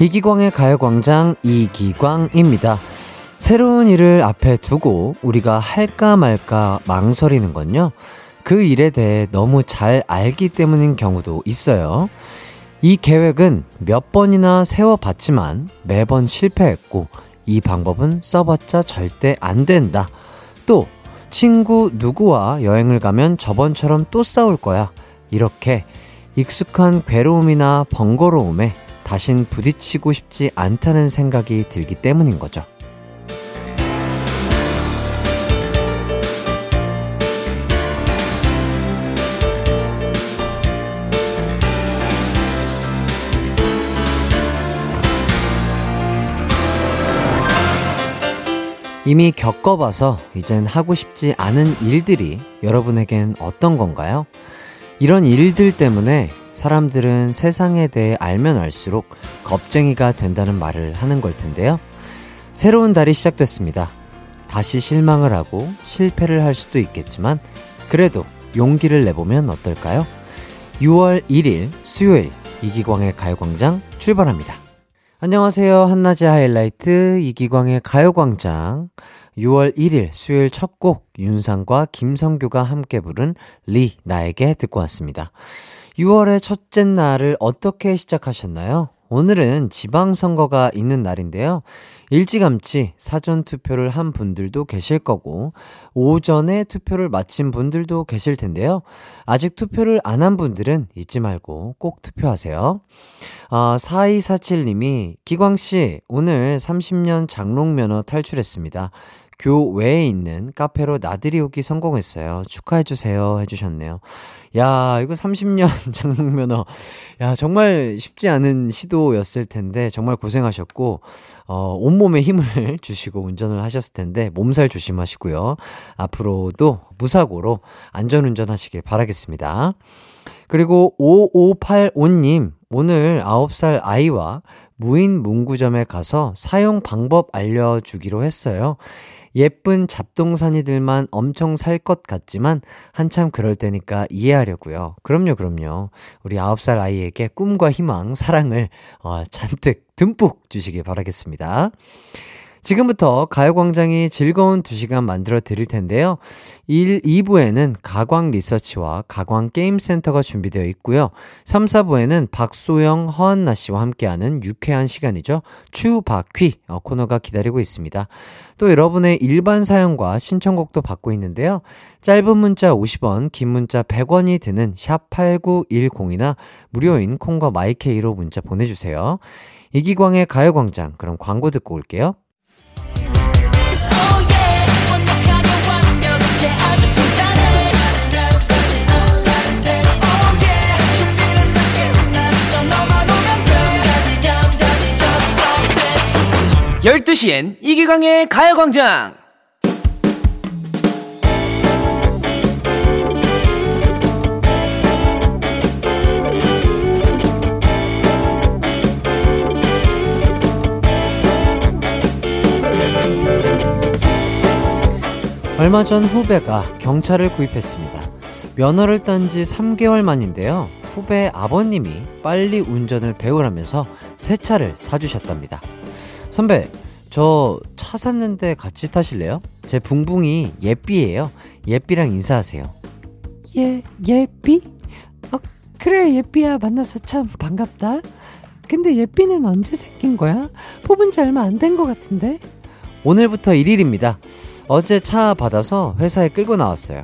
이기광의 가요광장 이기광입니다. 새로운 일을 앞에 두고 우리가 할까 말까 망설이는 건요. 그 일에 대해 너무 잘 알기 때문인 경우도 있어요. 이 계획은 몇 번이나 세워봤지만 매번 실패했고 이 방법은 써봤자 절대 안 된다. 또 친구 누구와 여행을 가면 저번처럼 또 싸울 거야. 이렇게 익숙한 괴로움이나 번거로움에 다신 부딪히고 싶지 않다는 생각이 들기 때문인 거죠. 이미 겪어봐서 이젠 하고 싶지 않은 일들이 여러분에겐 어떤 건가요? 이런 일들 때문에 사람들은 세상에 대해 알면 알수록 겁쟁이가 된다는 말을 하는 걸 텐데요. 새로운 달이 시작됐습니다. 다시 실망을 하고 실패를 할 수도 있겠지만 그래도 용기를 내보면 어떨까요? 6월 1일 수요일 이기광의 가요광장 출발합니다. 안녕하세요. 한낮의 하이라이트 이기광의 가요광장 6월 1일 수요일 첫 곡 윤상과 김성규가 함께 부른 리 나에게 듣고 왔습니다. 6월의 첫째 날을 어떻게 시작하셨나요? 오늘은 지방선거가 있는 날인데요. 일찌감치 사전 투표를 한 분들도 계실 거고, 오전에 투표를 마친 분들도 계실 텐데요. 아직 투표를 안 한 분들은 잊지 말고 꼭 투표하세요. 아, 4247님이, 기광씨, 오늘 30년 장롱면허 탈출했습니다. 교외에 있는 카페로 나들이 오기 성공했어요. 축하해주세요. 해주셨네요. 야, 이거 30년 장롱면허. 야, 정말 쉽지 않은 시도였을 텐데, 정말 고생하셨고, 어, 온몸에 힘을 주시고 운전을 하셨을 텐데, 몸살 조심하시고요. 앞으로도 무사고로 안전운전 하시길 바라겠습니다. 그리고 5585님, 오늘 9살 아이와 무인 문구점에 가서 사용 방법 알려주기로 했어요. 예쁜 잡동사니들만 엄청 살 것 같지만 한참 그럴 때니까 이해하려고요. 그럼요, 그럼요. 우리 9살 아이에게 꿈과 희망, 사랑을 어, 잔뜩 듬뿍 주시길 바라겠습니다. 지금부터 가요광장이 즐거운 2시간 만들어 드릴 텐데요. 1, 2부에는 가광 리서치와 가광 게임센터가 준비되어 있고요. 3, 4부에는 박소영, 허한나 씨와 함께하는 유쾌한 시간이죠. 추바퀴 어, 코너가 기다리고 있습니다. 또 여러분의 일반 사연과 신청곡도 받고 있는데요. 짧은 문자 50원, 긴 문자 100원이 드는 샵 8910이나 무료인 콩과 마이케이로 문자 보내주세요. 이기광의 가요광장, 그럼 광고 듣고 올게요. 12시엔 이기광의 가요광장! 얼마 전 후배가 경차를 구입했습니다. 면허를 딴 지 3개월 만인데요. 후배 아버님이 빨리 운전을 배우라면서 새 차를 사주셨답니다. 선배, 저 차 샀는데 같이 타실래요? 제 붕붕이 예삐예요. 예삐랑 인사하세요. 예, 예삐? 어, 그래, 예삐야. 만나서 참 반갑다. 근데 예삐는 언제 생긴 거야? 뽑은 지 얼마 안 된 것 같은데? 오늘부터 1일입니다. 어제 차 받아서 회사에 끌고 나왔어요.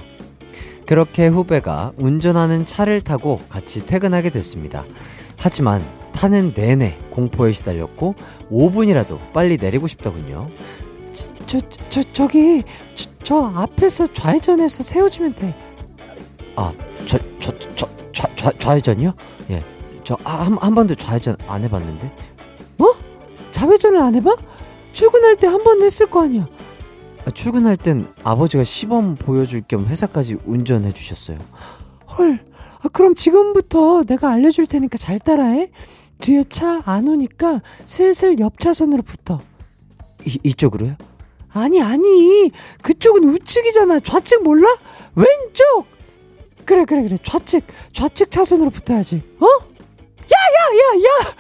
그렇게 후배가 운전하는 차를 타고 같이 퇴근하게 됐습니다. 하지만 타는 내내 공포에 시달렸고 5분이라도 빨리 내리고 싶더군요. 저, 저, 저 저기, 저, 저 앞에서 좌회전해서 세워주면 돼. 아, 저, 저, 저, 좌, 좌, 좌회전이요? 예. 저, 아, 한, 한 번도 좌회전 안 해봤는데. 뭐? 좌회전을 안 해봐? 출근할 때 한 번 했을 거 아니야. 아, 출근할 땐 아버지가 시범 보여줄 겸 회사까지 운전해 주셨어요. 헐, 아, 그럼 지금부터 내가 알려줄 테니까 잘 따라해. 뒤에 차 안 오니까 슬슬 옆 차선으로 붙어. 이, 이쪽으로요? 아니, 아니. 그쪽은 우측이잖아. 좌측 몰라? 왼쪽! 그래, 그래, 그래. 좌측, 좌측 차선으로 붙어야지. 어? 야, 야, 야, 야!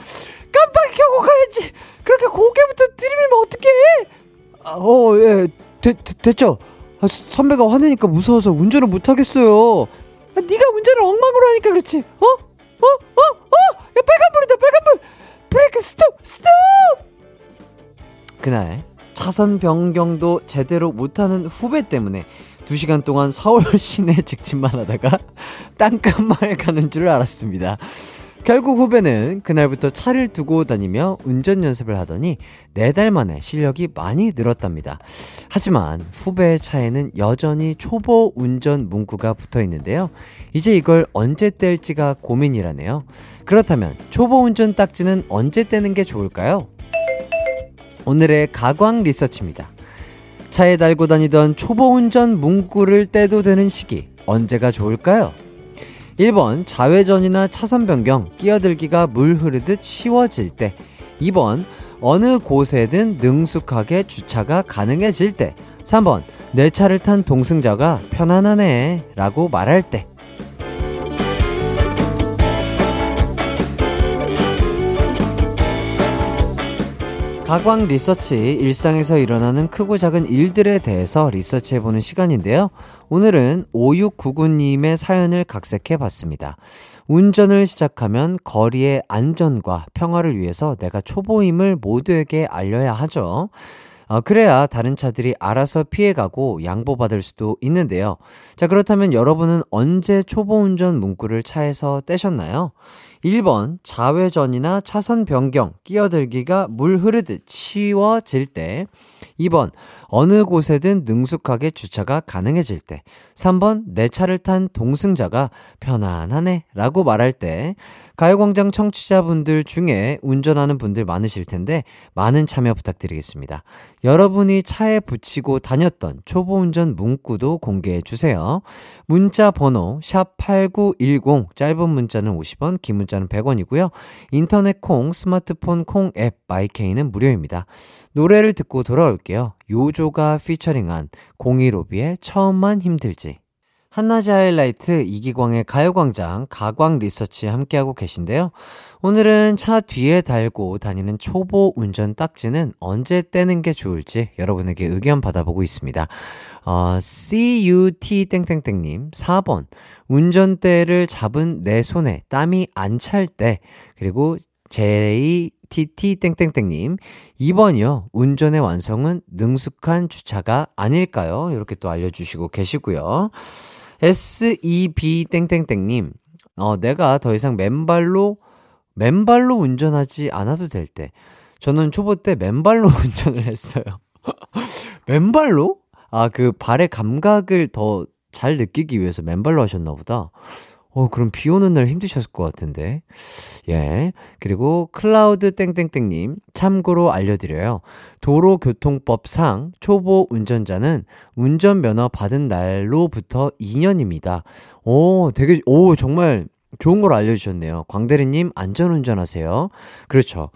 깜빡 불 켜고 가야지. 그렇게 고개부터 들이밀면 어떡해? 아, 어, 예, 되, 되, 됐죠. 아, 선배가 화내니까 무서워서 운전을 못 하겠어요. 아, 네가 운전을 엉망으로 하니까 그렇지. 어? 어? 어? 어? 야 빨간불이다 빨간불. 브레이크 스톱 스톱. 그날 차선 변경도 제대로 못하는 후배 때문에 2시간 동안 서울 시내 직진만 하다가 땅끝마을 가는 줄 알았습니다. 결국 후배는 그날부터 차를 두고 다니며 운전 연습을 하더니 4달 만에 실력이 많이 늘었답니다. 하지만 후배의 차에는 여전히 초보 운전 문구가 붙어 있는데요. 이제 이걸 언제 뗄지가 고민이라네요. 그렇다면 초보 운전 딱지는 언제 떼는 게 좋을까요? 오늘의 가광 리서치입니다. 차에 달고 다니던 초보 운전 문구를 떼도 되는 시기 언제가 좋을까요? 1번 좌회전이나 차선 변경, 끼어들기가 물 흐르듯 쉬워질 때. 2번 어느 곳에든 능숙하게 주차가 가능해질 때. 3번 내 차를 탄 동승자가 편안하네 라고 말할 때. 가광 리서치 일상에서 일어나는 크고 작은 일들에 대해서 리서치해보는 시간인데요. 오늘은 5699님의 사연을 각색해 봤습니다. 운전을 시작하면 거리의 안전과 평화를 위해서 내가 초보임을 모두에게 알려야 하죠. 어, 그래야 다른 차들이 알아서 피해가고 양보받을 수도 있는데요. 자, 그렇다면 여러분은 언제 초보 운전 문구를 차에서 떼셨나요? 1번 좌회전이나 차선 변경, 끼어들기가 물 흐르듯 쉬워질 때 2번 어느 곳에든 능숙하게 주차가 가능해질 때 3번 내 차를 탄 동승자가 편안하네 라고 말할 때 가요광장 청취자분들 중에 운전하는 분들 많으실 텐데 많은 참여 부탁드리겠습니다. 여러분이 차에 붙이고 다녔던 초보 운전 문구도 공개해 주세요. 문자 번호 샵8910 짧은 문자는 50원 긴 문자는 100원이고요. 인터넷 콩 스마트폰 콩 앱 마이케이는 무료입니다. 노래를 듣고 돌아올게요. 요조가 피처링한 015B의 처음만 힘들지. 한낮의 하이라이트 이기광의 가요광장 가광 리서치 함께하고 계신데요. 오늘은 차 뒤에 달고 다니는 초보 운전 딱지는 언제 떼는 게 좋을지 여러분에게 의견 받아보고 있습니다. 어, CUT 땡땡땡님 4번 운전대를 잡은 내 손에 땀이 안 찰 때 그리고 JTT 땡땡땡님 2번이요. 운전의 완성은 능숙한 주차가 아닐까요? 이렇게 또 알려주시고 계시고요. SEB 땡땡땡님 어, 내가 더 이상 맨발로 맨발로 운전하지 않아도 될 때. 저는 초보 때 맨발로 운전을 했어요. 맨발로? 아, 그 발의 감각을 더 잘 느끼기 위해서 맨발로 하셨나 보다. 어, 그럼 비 오는 날 힘드셨을 것 같은데. 예. 그리고 클라우드 땡땡땡님, 참고로 알려드려요. 도로교통법상 초보 운전자는 운전면허 받은 날로부터 2년입니다. 오, 되게, 오, 정말 좋은 걸 알려주셨네요. 광대리님, 안전운전하세요. 그렇죠.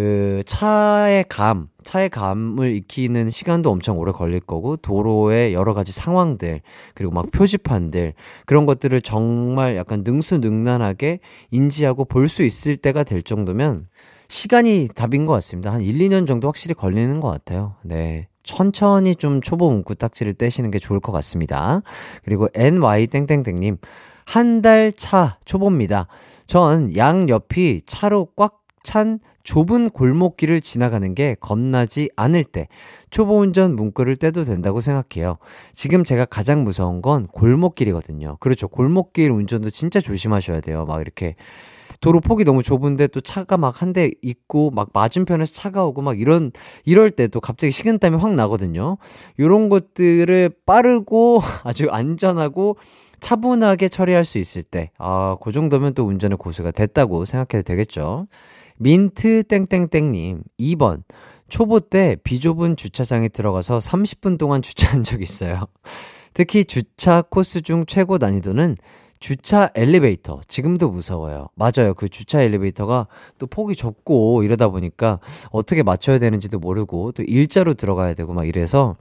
그 차의 감, 차의 감을 익히는 시간도 엄청 오래 걸릴 거고 도로의 여러 가지 상황들 그리고 막 표지판들 그런 것들을 정말 약간 능수능란하게 인지하고 볼 수 있을 때가 될 정도면 시간이 답인 것 같습니다. 한 1, 2년 정도 확실히 걸리는 것 같아요. 네. 천천히 좀 초보 문구 딱지를 떼시는 게 좋을 것 같습니다. 그리고 NY땡땡땡님, 한 달 차 초보입니다. 전 양 옆이 차로 꽉 찬 좁은 골목길을 지나가는 게 겁나지 않을 때 초보 운전 문구를 떼도 된다고 생각해요. 지금 제가 가장 무서운 건 골목길이거든요. 그렇죠. 골목길 운전도 진짜 조심하셔야 돼요. 막 이렇게 도로 폭이 너무 좁은데 또 차가 막 한 대 있고 막 맞은편에서 차가 오고 막 이런 이럴 때 또 갑자기 식은땀이 확 나거든요. 요런 것들을 빠르고 아주 안전하고 차분하게 처리할 수 있을 때, 아, 그 정도면 또 운전의 고수가 됐다고 생각해도 되겠죠. 민트 땡땡땡님 2번 초보 때 비좁은 주차장에 들어가서 30분 동안 주차한 적 있어요. 특히 주차 코스 중 최고 난이도는 주차 엘리베이터. 지금도 무서워요. 맞아요. 그 주차 엘리베이터가 또 폭이 좁고 이러다 보니까 어떻게 맞춰야 되는지도 모르고 또 일자로 들어가야 되고 막 이래서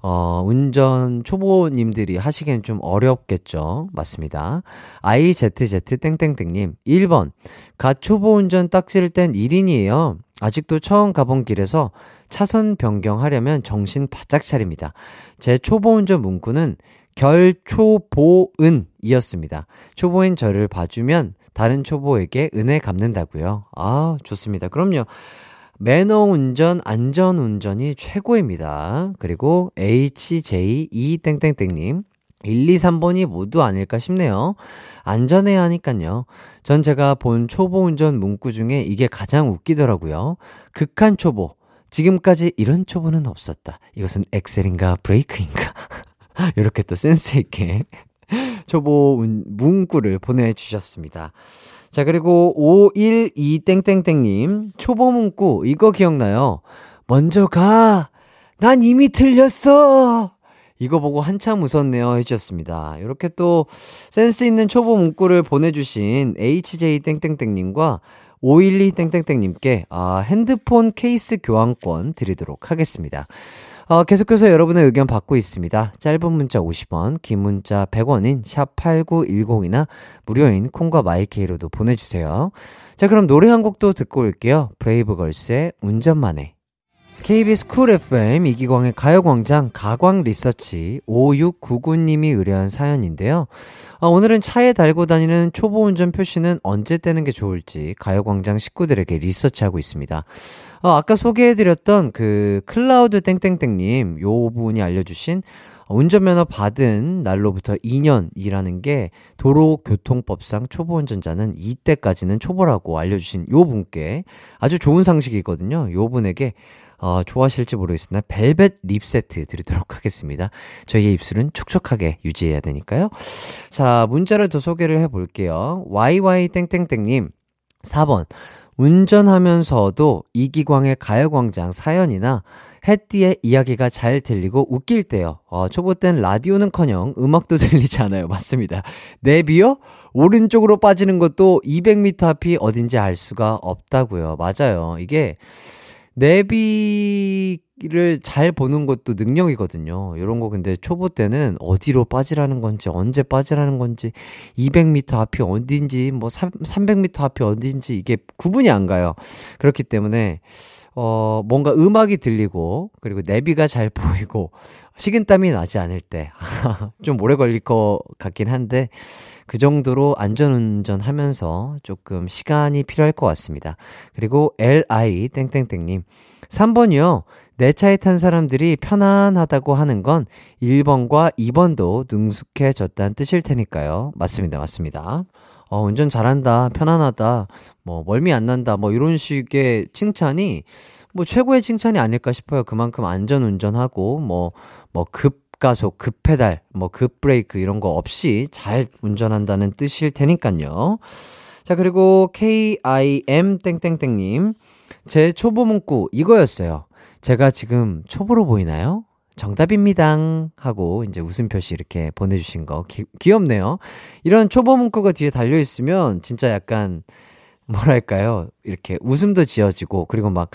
어, 운전 초보님들이 하시기엔 좀 어렵겠죠. 맞습니다. IZZ 땡땡땡님, 1번. 갓 초보 운전 딱지를 뗀 1인이에요. 아직도 처음 가본 길에서 차선 변경하려면 정신 바짝 차립니다. 제 초보 운전 문구는 결초보은이었습니다. 초보인 저를 봐주면 다른 초보에게 은혜 갚는다고요. 아, 좋습니다. 그럼요. 매너 운전, 안전 운전이 최고입니다. 그리고 HJ2 땡땡땡님. 1, 2, 3번이 모두 아닐까 싶네요. 안전해야 하니깐요. 전 제가 본 초보 운전 문구 중에 이게 가장 웃기더라고요. 극한 초보. 지금까지 이런 초보는 없었다. 이것은 엑셀인가 브레이크인가? 이렇게 또 센스있게 초보 문구를 보내주셨습니다. 자, 그리고 512땡땡땡님, 초보 문구, 이거 기억나요? 먼저 가! 난 이미 틀렸어! 이거 보고 한참 웃었네요. 해주셨습니다. 이렇게 또 센스 있는 초보 문구를 보내주신 HJ땡땡땡님과 512땡땡땡님께 아, 핸드폰 케이스 교환권 드리도록 하겠습니다. 어, 계속해서 여러분의 의견 받고 있습니다. 짧은 문자 50원, 긴 문자 100원인 샵8910이나 무료인 콩과 마이케이로도 보내주세요. 자, 그럼 노래 한 곡도 듣고 올게요. 브레이브걸스의 운전만 해. KBS 쿨 FM 이기광의 가요광장 가광 리서치 5699님이 의뢰한 사연인데요. 아, 오늘은 차에 달고 다니는 초보 운전 표시는 언제 떼는 게 좋을지 가요광장 식구들에게 리서치하고 있습니다. 아, 아까 소개해드렸던 그 클라우드 땡땡땡님 요 분이 알려주신 운전면허 받은 날로부터 2년이라는 게 도로교통법상 초보 운전자는 이때까지는 초보라고 알려주신 요 분께 아주 좋은 상식이거든요. 요 분에게 어, 좋아하실지 모르겠으나 벨벳 립 세트 드리도록 하겠습니다. 저희의 입술은 촉촉하게 유지해야 되니까요. 자, 문자를 더 소개를 해볼게요. YY땡땡땡님, 4번. 운전하면서도 이기광의 가요광장 사연이나 햇띠의 이야기가 잘 들리고 웃길 때요. 어, 초보 땐 라디오는 커녕 음악도 들리지 않아요. 맞습니다. 내비요? 오른쪽으로 빠지는 것도 200m 앞이 어딘지 알 수가 없다고요. 맞아요. 이게 내비를 잘 보는 것도 능력이거든요. 이런 거 근데 초보 때는 어디로 빠지라는 건지, 언제 빠지라는 건지, 200m 앞이 어딘지, 뭐 300m 앞이 어딘지 이게 구분이 안 가요. 그렇기 때문에, 어, 뭔가 음악이 들리고, 그리고 내비가 잘 보이고, 식은땀이 나지 않을 때, 좀 오래 걸릴 것 같긴 한데, 그 정도로 안전운전 하면서 조금 시간이 필요할 것 같습니다. 그리고 LI 땡땡땡님 3번이요. 내 차에 탄 사람들이 편안하다고 하는 건 1번과 2번도 능숙해졌다는 뜻일 테니까요. 맞습니다. 맞습니다. 어, 운전 잘한다, 편안하다, 뭐, 멀미 안 난다, 뭐, 이런 식의 칭찬이, 뭐, 최고의 칭찬이 아닐까 싶어요. 그만큼 안전 운전하고, 뭐, 뭐, 급, 급가속, 급페달, 뭐 급브레이크 이런 거 없이 잘 운전한다는 뜻일 테니까요. 자, 그리고 KIM 땡땡땡님. 제 초보 문구 이거였어요. 제가 지금 초보로 보이나요? 정답입니다. 하고 이제 웃음 표시 이렇게 보내주신 거 기, 귀엽네요. 이런 초보 문구가 뒤에 달려 있으면 진짜 약간 뭐랄까요? 이렇게 웃음도 지어지고 그리고 막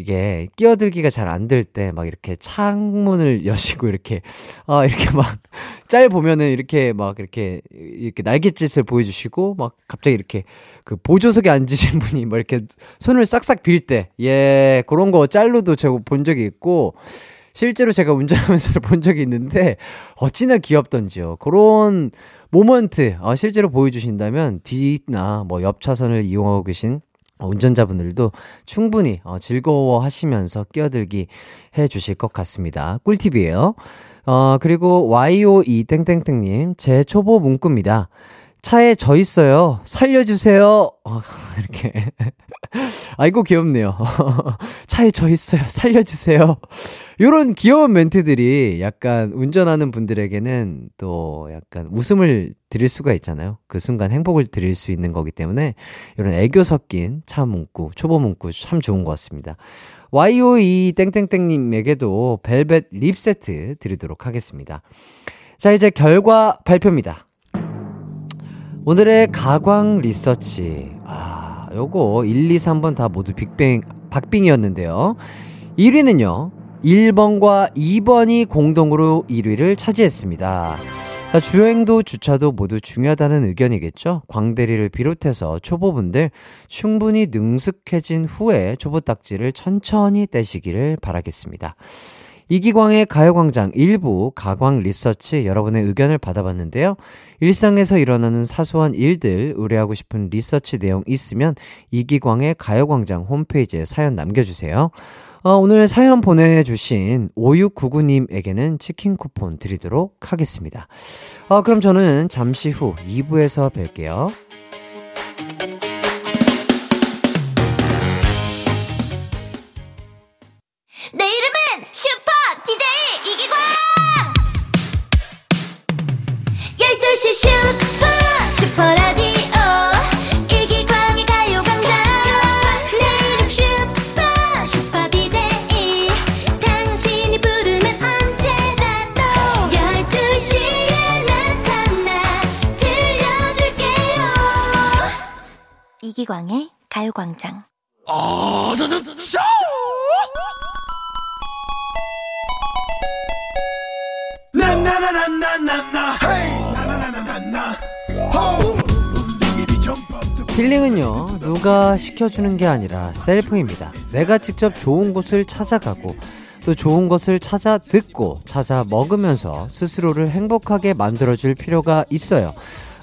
이게 끼어들기가 잘 안 될 때 막 이렇게 창문을 여시고 이렇게 아 이렇게 막 짤 보면은 이렇게 막 이렇게 이렇게 날갯짓을 보여주시고 막 갑자기 이렇게 그 보조석에 앉으신 분이 막 이렇게 손을 싹싹 빌 때 예 그런 거 짤로도 제가 본 적이 있고 실제로 제가 운전하면서도 본 적이 있는데 어찌나 귀엽던지요. 그런 모먼트 어, 실제로 보여주신다면 뒤나 뭐 옆 차선을 이용하고 계신 운전자분들도 충분히 어, 즐거워하시면서 끼어들기 해 주실 것 같습니다. 꿀팁이에요. 어, 그리고 YOE 땡땡땡님, 제 초보 문구입니다. 차에 저 있어요. 살려주세요. 어, 이렇게. 아이고, 귀엽네요. 차에 저 있어요. 살려주세요. 요런 귀여운 멘트들이 약간 운전하는 분들에게는 또 약간 웃음을 드릴 수가 있잖아요. 그 순간 행복을 드릴 수 있는 거기 때문에 이런 애교 섞인 차 문구, 초보 문구 참 좋은 것 같습니다. YOE 땡땡땡님에게도 벨벳 립 세트 드리도록 하겠습니다. 자, 이제 결과 발표입니다. 오늘의 가광 리서치. 아, 요거 1, 2, 3번 다 모두 빅뱅, 박빙이었는데요. 1위는요, 1번과 2번이 공동으로 1위를 차지했습니다. 주행도 주차도 모두 중요하다는 의견이겠죠? 광대리를 비롯해서 초보분들 충분히 능숙해진 후에 초보 딱지를 천천히 떼시기를 바라겠습니다. 이기광의 가요광장 일부 가광 리서치 여러분의 의견을 받아봤는데요. 일상에서 일어나는 사소한 일들 의뢰하고 싶은 리서치 내용 있으면 이기광의 가요광장 홈페이지에 사연 남겨주세요. 어, 오늘 사연 보내주신 5699님에게는 치킨 쿠폰 드리도록 하겠습니다. 어, 그럼 저는 잠시 후 2부에서 뵐게요. 가요광장 힐링은요, 누가 시켜주는 게 아니라 셀프입니다. 내가 직접 좋은 곳을 찾아가고, 또 좋은 것을 찾아 듣고, 찾아 먹으면서 스스로를 행복하게 만들어줄 필요가 있어요.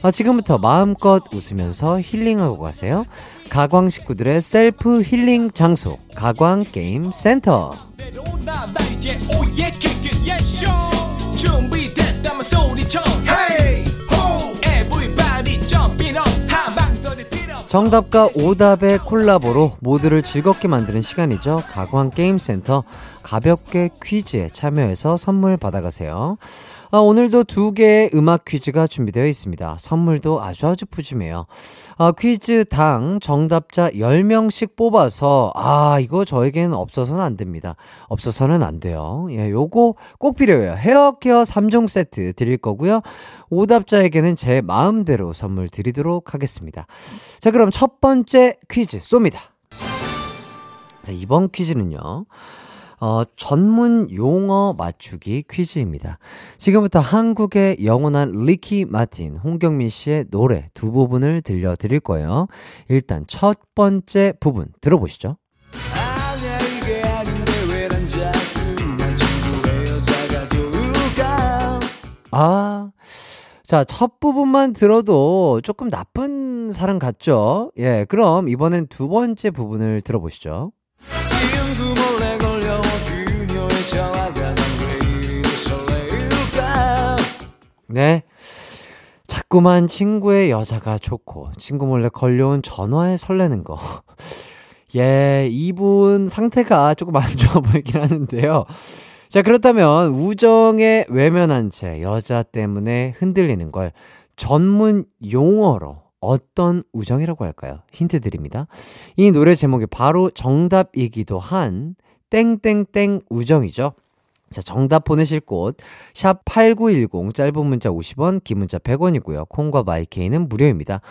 아, 지금부터 마음껏 웃으면서 힐링하고 가세요. 가광 식구들의 셀프 힐링 장소, 가광 게임 센터. 정답과 오답의 콜라보로 모두를 즐겁게 만드는 시간이죠. 가광 게임 센터 가볍게 퀴즈에 참여해서 선물 받아가세요. 아, 오늘도 두 개의 음악 퀴즈가 준비되어 있습니다. 선물도 아주 아주 푸짐해요. 아, 퀴즈 당 정답자 10명씩 뽑아서, 아, 이거 저에게는 없어서는 안 됩니다. 없어서는 안 돼요. 예, 요거 꼭 필요해요. 헤어 케어 3종 세트 드릴 거고요. 오답자에게는 제 마음대로 선물 드리도록 하겠습니다. 자, 그럼 첫 번째 퀴즈 쏩니다. 자, 이번 퀴즈는요. 어, 전문 용어 맞추기 퀴즈입니다. 지금부터 한국의 영원한 리키 마틴, 홍경민 씨의 노래 두 부분을 들려드릴 거예요. 일단 첫 번째 부분 들어보시죠. 아, 자, 첫 부분만 들어도 조금 나쁜 사람 같죠? 예, 그럼 이번엔 두 번째 부분을 들어보시죠. 네. 자꾸만 친구의 여자가 좋고, 친구 몰래 걸려온 전화에 설레는 거. 예, 이분 상태가 조금 안 좋아 보이긴 하는데요. 자, 그렇다면 우정에 외면한 채 여자 때문에 흔들리는 걸 전문 용어로 어떤 우정이라고 할까요? 힌트 드립니다. 이 노래 제목이 바로 정답이기도 한 땡땡땡 우정이죠. 자, 정답 보내실 곳, 샵 8910, 짧은 문자 50원, 긴 문자 100원이고요. 콩과 마이케이는 무료입니다.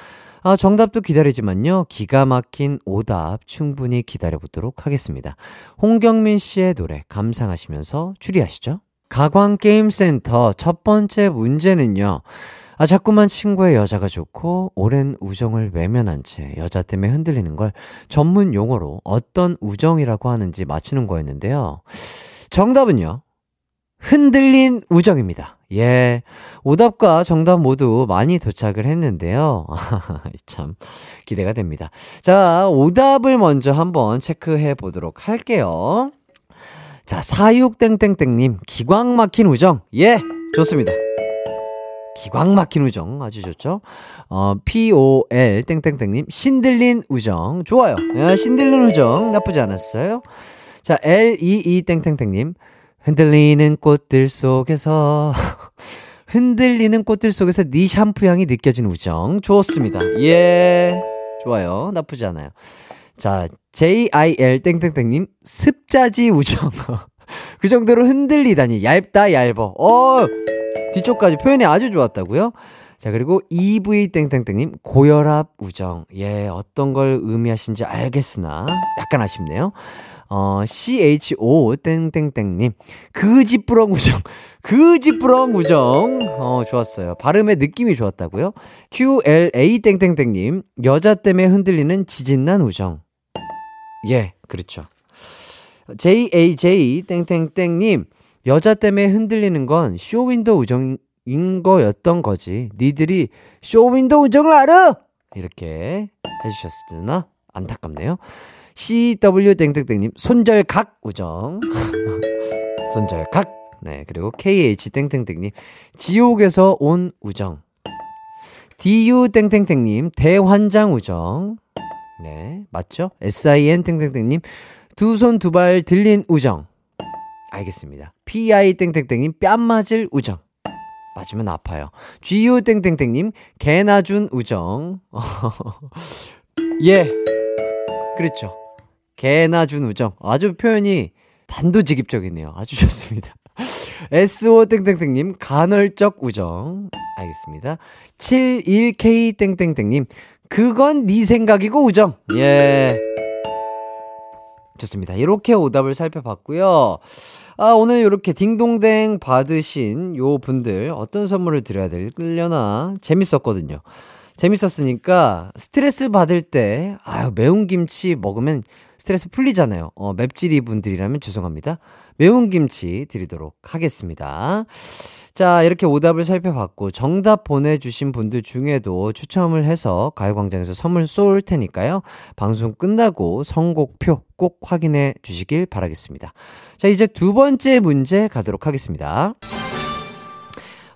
아, 정답도 기다리지만요. 기가 막힌 오답 충분히 기다려보도록 하겠습니다. 홍경민 씨의 노래 감상하시면서 추리하시죠. 가광게임센터 첫 번째 문제는요. 아, 자꾸만 친구의 여자가 좋고, 오랜 우정을 외면한 채 여자 때문에 흔들리는 걸 전문 용어로 어떤 우정이라고 하는지 맞추는 거였는데요. 정답은요. 흔들린 우정입니다. 예. 오답과 정답 모두 많이 도착을 했는데요. 참, 기대가 됩니다. 자, 오답을 먼저 한번 체크해 보도록 할게요. 자, 46땡땡땡님, 기광 막힌 우정. 예, 좋습니다. 기광 막힌 우정. 아주 좋죠? 어, POL 땡땡땡님, 신들린 우정. 좋아요. 야, 신들린 우정. 나쁘지 않았어요. 자, LEE 땡땡땡님, 흔들리는 꽃들 속에서 흔들리는 꽃들 속에서 네 샴푸 향이 느껴진 우정 좋습니다. 예. 좋아요. 나쁘지 않아요. 자, JIL 땡땡땡님 습자지 우정. 그 정도로 흔들리다니 얇다 얇어. 어. 뒤쪽까지 표현이 아주 좋았다고요? 자, 그리고 EV땡땡땡님, 고혈압 우정. 예, 어떤 걸 의미하신지 알겠으나, 약간 아쉽네요. 어, CHO 땡땡땡님, 그지뿌렁 우정. 그지뿌렁 우정. 어, 좋았어요. 발음의 느낌이 좋았다고요? QLA 땡땡땡님, 여자 때문에 흔들리는 지진난 우정. 예, 그렇죠. JAJ 땡땡땡님, 여자 때문에 흔들리는 건 쇼윈도 우정인 거였던 거지. 니들이 쇼윈도 우정을 알아! 이렇게 해주셨으나 안타깝네요. CW 땡땡땡님, 손절각 우정. 손절각. 네, 그리고 KH 땡땡땡님, 지옥에서 온 우정. DU 땡땡땡님, 대환장 우정. 네, 맞죠? SIN 땡땡땡님, 두 손 두 발 들린 우정. 알겠습니다. PI 땡땡땡님, 뺨 맞을 우정. 맞으면 아파요. GU 땡땡땡님, 개나 준 우정. 예. 그렇죠. 개나 준 우정. 아주 표현이 단도직입적이네요. 아주 좋습니다. SO 땡땡땡님, 간헐적 우정. 알겠습니다. 71K 땡땡땡님, 그건 네 생각이고 우정. 예. 좋습니다. 이렇게 오답을 살펴봤고요. 아, 오늘 이렇게 딩동댕 받으신 요 분들 어떤 선물을 드려야 되려나 재밌었거든요. 재밌었으니까 스트레스 받을 때, 아유, 매운 김치 먹으면 스트레스 풀리잖아요. 어, 맵찔이 분들이라면 죄송합니다. 매운 김치 드리도록 하겠습니다. 자, 이렇게 오답을 살펴봤고, 정답 보내주신 분들 중에도 추첨을 해서 가요광장에서 선물 쏠 테니까요. 방송 끝나고 선곡표 꼭 확인해 주시길 바라겠습니다. 자, 이제 두 번째 문제 가도록 하겠습니다.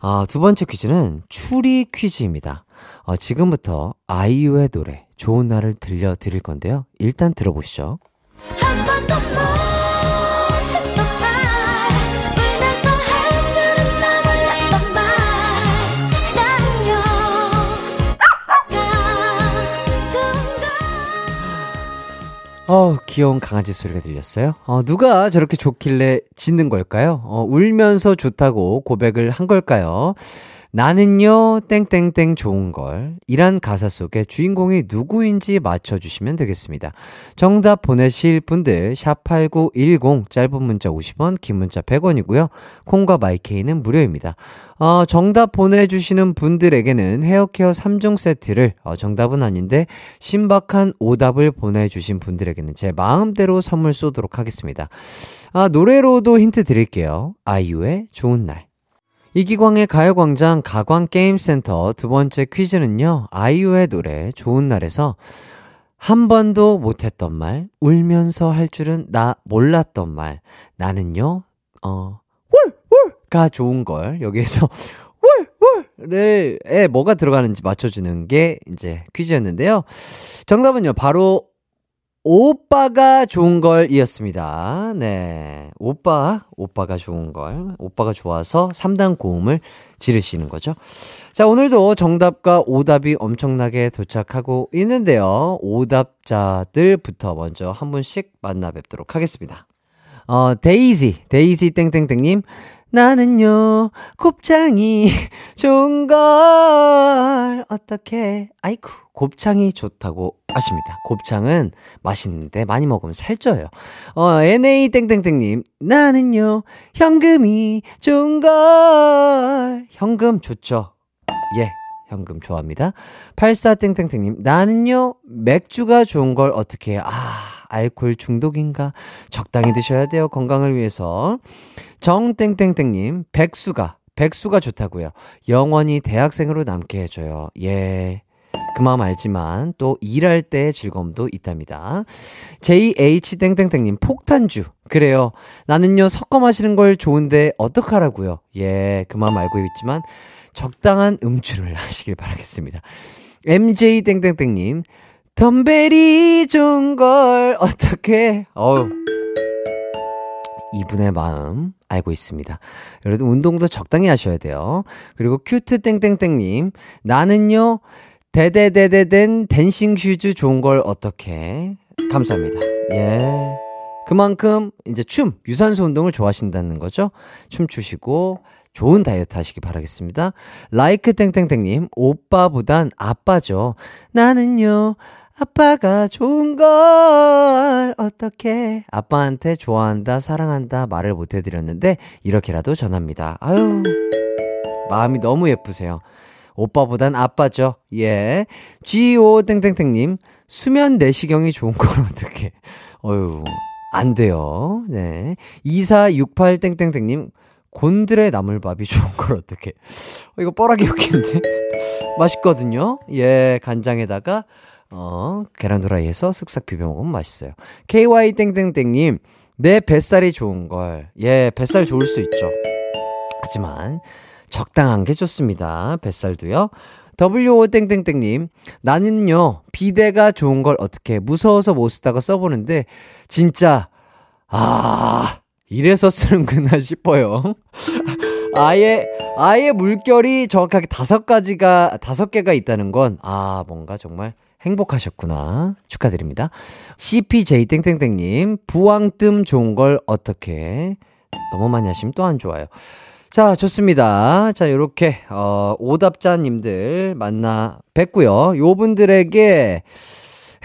아, 두 번째 퀴즈는 추리 퀴즈입니다. 어, 지금부터 아이유의 노래 좋은 날을 들려드릴 건데요. 일단 들어보시죠. 어, 귀여운 강아지 소리가 들렸어요. 어, 누가 저렇게 좋길래 짖는 걸까요? 어, 울면서 좋다고 고백을 한 걸까요? 나는요, 땡땡땡 좋은 걸. 이란 가사 속에 주인공이 누구인지 맞춰주시면 되겠습니다. 정답 보내실 분들, 샵8910, 짧은 문자 50원, 긴 문자 100원이고요. 콩과 마이케이는 무료입니다. 어, 정답 보내주시는 분들에게는 헤어케어 3종 세트를, 어, 정답은 아닌데, 신박한 오답을 보내주신 분들에게는 제 마음대로 선물 쏘도록 하겠습니다. 아, 노래로도 힌트 드릴게요. 아이유의 좋은 날. 이기광의 가요광장 가광게임센터 두 번째 퀴즈는요, 아이유의 노래 좋은 날에서 한 번도 못했던 말, 울면서 할 줄은 나 몰랐던 말, 나는요, 어, 울, 울가 좋은 걸, 여기에서 울, 울을, 에 뭐가 들어가는지 맞춰주는 게 이제 퀴즈였는데요. 정답은요, 바로 오빠가 좋은 걸 이었습니다. 네. 오빠, 오빠가 좋은 걸. 오빠가 좋아서 3단 고음을 지르시는 거죠. 자, 오늘도 정답과 오답이 엄청나게 도착하고 있는데요. 오답자들부터 먼저 한 분씩 만나 뵙도록 하겠습니다. 어, 데이지, 데이지 땡땡땡님. 나는요, 곱창이 좋은 걸, 어떻게, 아이쿠, 곱창이 좋다고 하십니다. 곱창은 맛있는데 많이 먹으면 살쪄요. 어, NA 땡땡땡님, 나는요, 현금이 좋은 걸, 현금 좋죠. 예, 현금 좋아합니다. 84땡땡땡님, 나는요, 맥주가 좋은 걸 어떻게? 아, 알코올 중독인가? 적당히 드셔야 돼요. 건강을 위해서. 정땡땡땡님, 백수가, 백수가 좋다고요. 영원히 대학생으로 남게 해줘요. 예. 그 마음 알지만 또 일할 때의 즐거움도 있답니다. JH땡땡땡님, 폭탄주. 그래요. 나는요, 섞어 마시는 걸 좋은데 어떡하라고요. 예, 그 마음 알고 있지만 적당한 음주를 하시길 바라겠습니다. MJ땡땡땡님, 덤벨이 좋은 걸 어떡해 어우 이분의 마음 알고 있습니다. 여러분 운동도 적당히 하셔야 돼요. 그리고 Cute 땡땡땡님 나는요 대대대대된 dancing shoes 좋은 걸 어떡해 감사합니다. 예. 그만큼 이제 춤 유산소 운동을 좋아하신다는 거죠. 춤 추시고 좋은 다이어트 하시기 바라겠습니다. 라이크 땡땡땡님, 오빠보단 아빠죠. 나는요, 아빠가 좋은 걸 어떻게 아빠한테 좋아한다 사랑한다 말을 못 해드렸는데 이렇게라도 전합니다 아유 마음이 너무 예쁘세요 오빠보단 아빠죠 예 G.O. 땡땡땡님 수면 내시경이 좋은 걸 어떻게 어유 안 돼요 네 2468 땡땡땡님 곤드레 나물밥이 좋은 걸 어떻게 어, 이거 뻐라기 웃긴데 맛있거든요 예 간장에다가 어, 계란 후라이에서 쓱싹 비벼 먹으면 맛있어요. KY 땡땡땡님, 내 뱃살이 좋은 걸. 예, 뱃살 좋을 수 있죠. 하지만 적당한 게 좋습니다. 뱃살도요. WO 땡땡땡님, 나는요, 비대가 좋은 걸 어떻게 무서워서 못 쓰다가 써보는데, 진짜, 아, 이래서 쓰는구나 싶어요. 아예, 아예 물결이 정확하게 다섯 가지가, 다섯 개가 있다는 건, 아, 뭔가 정말 행복하셨구나. 축하드립니다. CPJ 땡땡땡님, 부왕뜸 좋은 걸 어떻게. 너무 많이 하시면 또 안 좋아요. 자, 좋습니다. 자, 요렇게, 어, 오답자님들 만나 뵙고요. 요 분들에게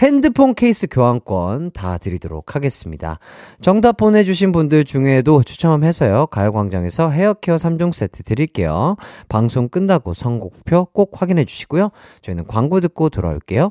핸드폰 케이스 교환권 다 드리도록 하겠습니다. 정답 보내주신 분들 중에도 추첨해서요. 가요광장에서 헤어케어 3종 세트 드릴게요. 방송 끝나고 선곡표 꼭 확인해 주시고요. 저희는 광고 듣고 돌아올게요.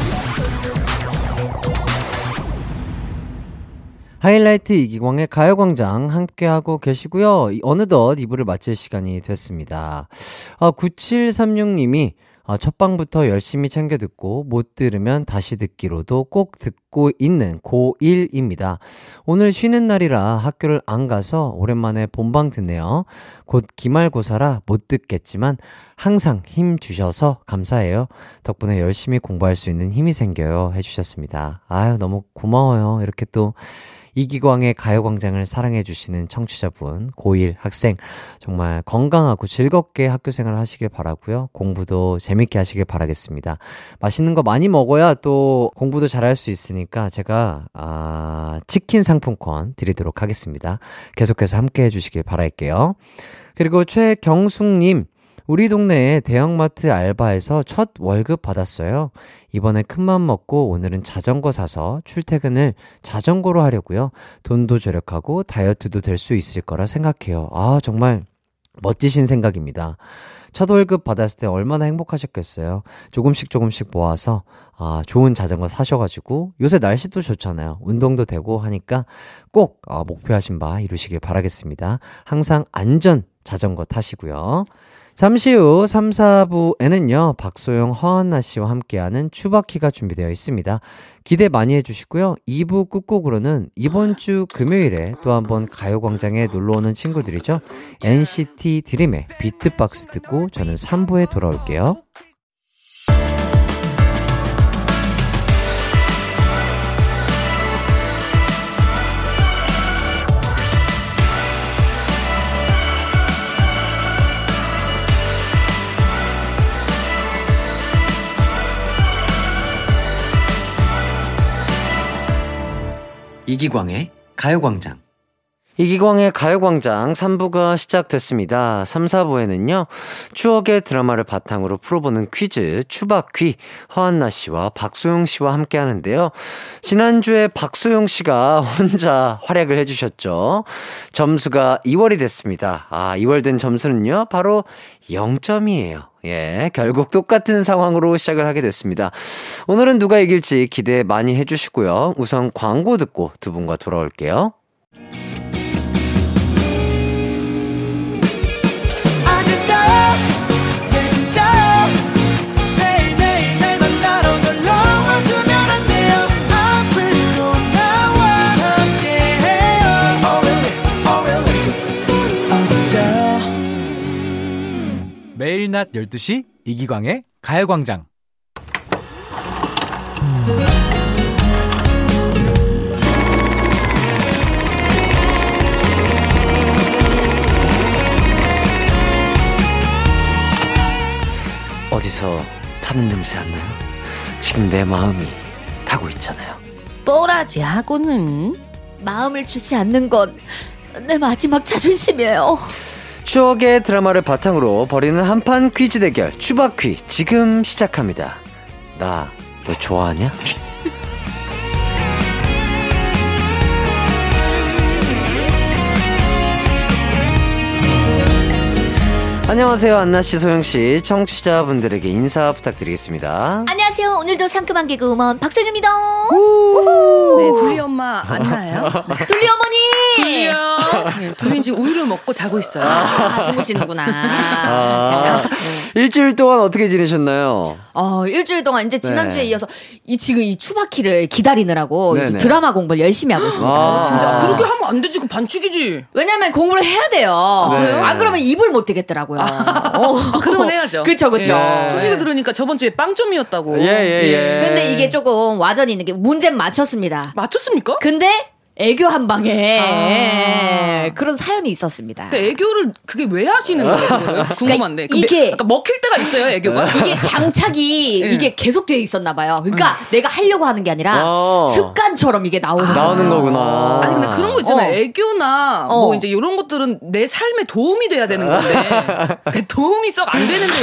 하이라이트 이기광의 가요광장 함께하고 계시고요. 어느덧 2부를 마칠 시간이 됐습니다. 아, 9736님이 아, 첫 방부터 열심히 챙겨 듣고 못 들으면 다시 듣기로도 꼭 듣고 있는 고1입니다. 오늘 쉬는 날이라 학교를 안 가서 오랜만에 본방 듣네요. 곧 기말고사라 못 듣겠지만 항상 힘 주셔서 감사해요. 덕분에 열심히 공부할 수 있는 힘이 생겨요. 해주셨습니다. 아유, 너무 고마워요. 이렇게 또 이기광의 가요광장을 사랑해주시는 청취자분, 고1 학생, 정말 건강하고 즐겁게 학교 생활 하시길 바라고요 공부도 재밌게 하시길 바라겠습니다. 맛있는 거 많이 먹어야 또 공부도 잘할 수 있으니까 제가, 아, 치킨 상품권 드리도록 하겠습니다. 계속해서 함께 해주시길 바랄게요. 그리고 최경숙님, 우리 동네에 대형마트 알바에서 첫 월급 받았어요. 이번에 큰맘 먹고 오늘은 자전거 사서 출퇴근을 자전거로 하려고요. 돈도 절약하고 다이어트도 될 수 있을 거라 생각해요. 아, 정말 멋지신 생각입니다. 첫 월급 받았을 때 얼마나 행복하셨겠어요. 조금씩 조금씩 모아서 아, 좋은 자전거 사셔가지고 요새 날씨도 좋잖아요. 운동도 되고 하니까 꼭 어, 목표하신 바 이루시길 바라겠습니다. 항상 안전 자전거 타시고요. 잠시 후 3, 4부에는요, 박소영, 허한나 씨와 함께하는 추바키가 준비되어 있습니다. 기대 많이 해주시고요. 2부 끝곡으로는 이번 주 금요일에 또 한번 가요광장에 놀러오는 친구들이죠. NCT 드림의 비트박스 듣고 저는 3부에 돌아올게요. 이기광의 가요광장. 이기광의 가요광장 3부가 시작됐습니다. 3, 4부에는요, 추억의 드라마를 바탕으로 풀어보는 퀴즈, 추박퀴, 허한나 씨와 박소영 씨와 함께 하는데요. 지난주에 박소영 씨가 혼자 활약을 해주셨죠. 점수가 2월이 됐습니다. 아, 2월 된 점수는요, 바로 0점이에요. 예, 결국 똑같은 상황으로 시작을 하게 됐습니다. 오늘은 누가 이길지 기대 많이 해주시고요. 우선 광고 듣고 두 분과 돌아올게요. 매일 낮 12시 이기광의 가요광장. 어디서 타는 냄새 안 나요? 지금 내 마음이 타고 있잖아요. 또라지 하고는 마음을 주지 않는 건 내 마지막 자존심이에요. 추억의 드라마를 바탕으로 벌이는 한판 퀴즈 대결 추바퀴 지금 시작합니다. 나 너 좋아하냐? 안녕하세요 안나 씨, 소영 씨, 청취자분들에게 인사 부탁드리겠습니다. 안녕하세요. 오늘도 상큼한 개그 우먼 박성입니다. 네 둘리 엄마 안나요? 둘리 어머니. 네, 둘리 지금 우유를 먹고 자고 있어요. 아, 주무시는구나. 아, 일주일 동안 어떻게 지내셨나요? 어, 일주일 동안 이제 지난주에 네. 이어서 이 지금 이 추바키를 기다리느라고 네네. 이 드라마 공부를 열심히 하고 있습니다. 아, 진짜 그렇게 하면 안 되지 그 반칙이지. 왜냐면 공부를 해야 돼요. 네. 그래요? 안 그러면 입을 못 대겠더라고요. 어. 아, 그러면 해야죠. 그쵸, 그쵸. 예. 네. 소식을 들으니까 저번 주에 빵점이었다고. 예, 예, 예. 근데 이게 조금 와전이 있는 게 문제는 맞췄습니다. 맞췄습니까? 근데 애교 한 방에 아. 그런 사연이 있었습니다. 근데 애교를 그게 왜 하시는 거예요? 그거를? 궁금한데. 근데 이게- 그러니까 먹힐 때가 있어요, 애교가? 이게 장착이 예. 이게 계속 되어 있었나 봐요. 그러니까 내가 하려고 하는 게 아니라 어. 습관처럼 이게 나오는 거예요. 나오는 거구나. 아니 근데 그런 거 있잖아요. 어. 애교나 어. 뭐 이제 이런 것들은 내 삶에 도움이 돼야 되는 건데 그 도움이 썩 안 되는데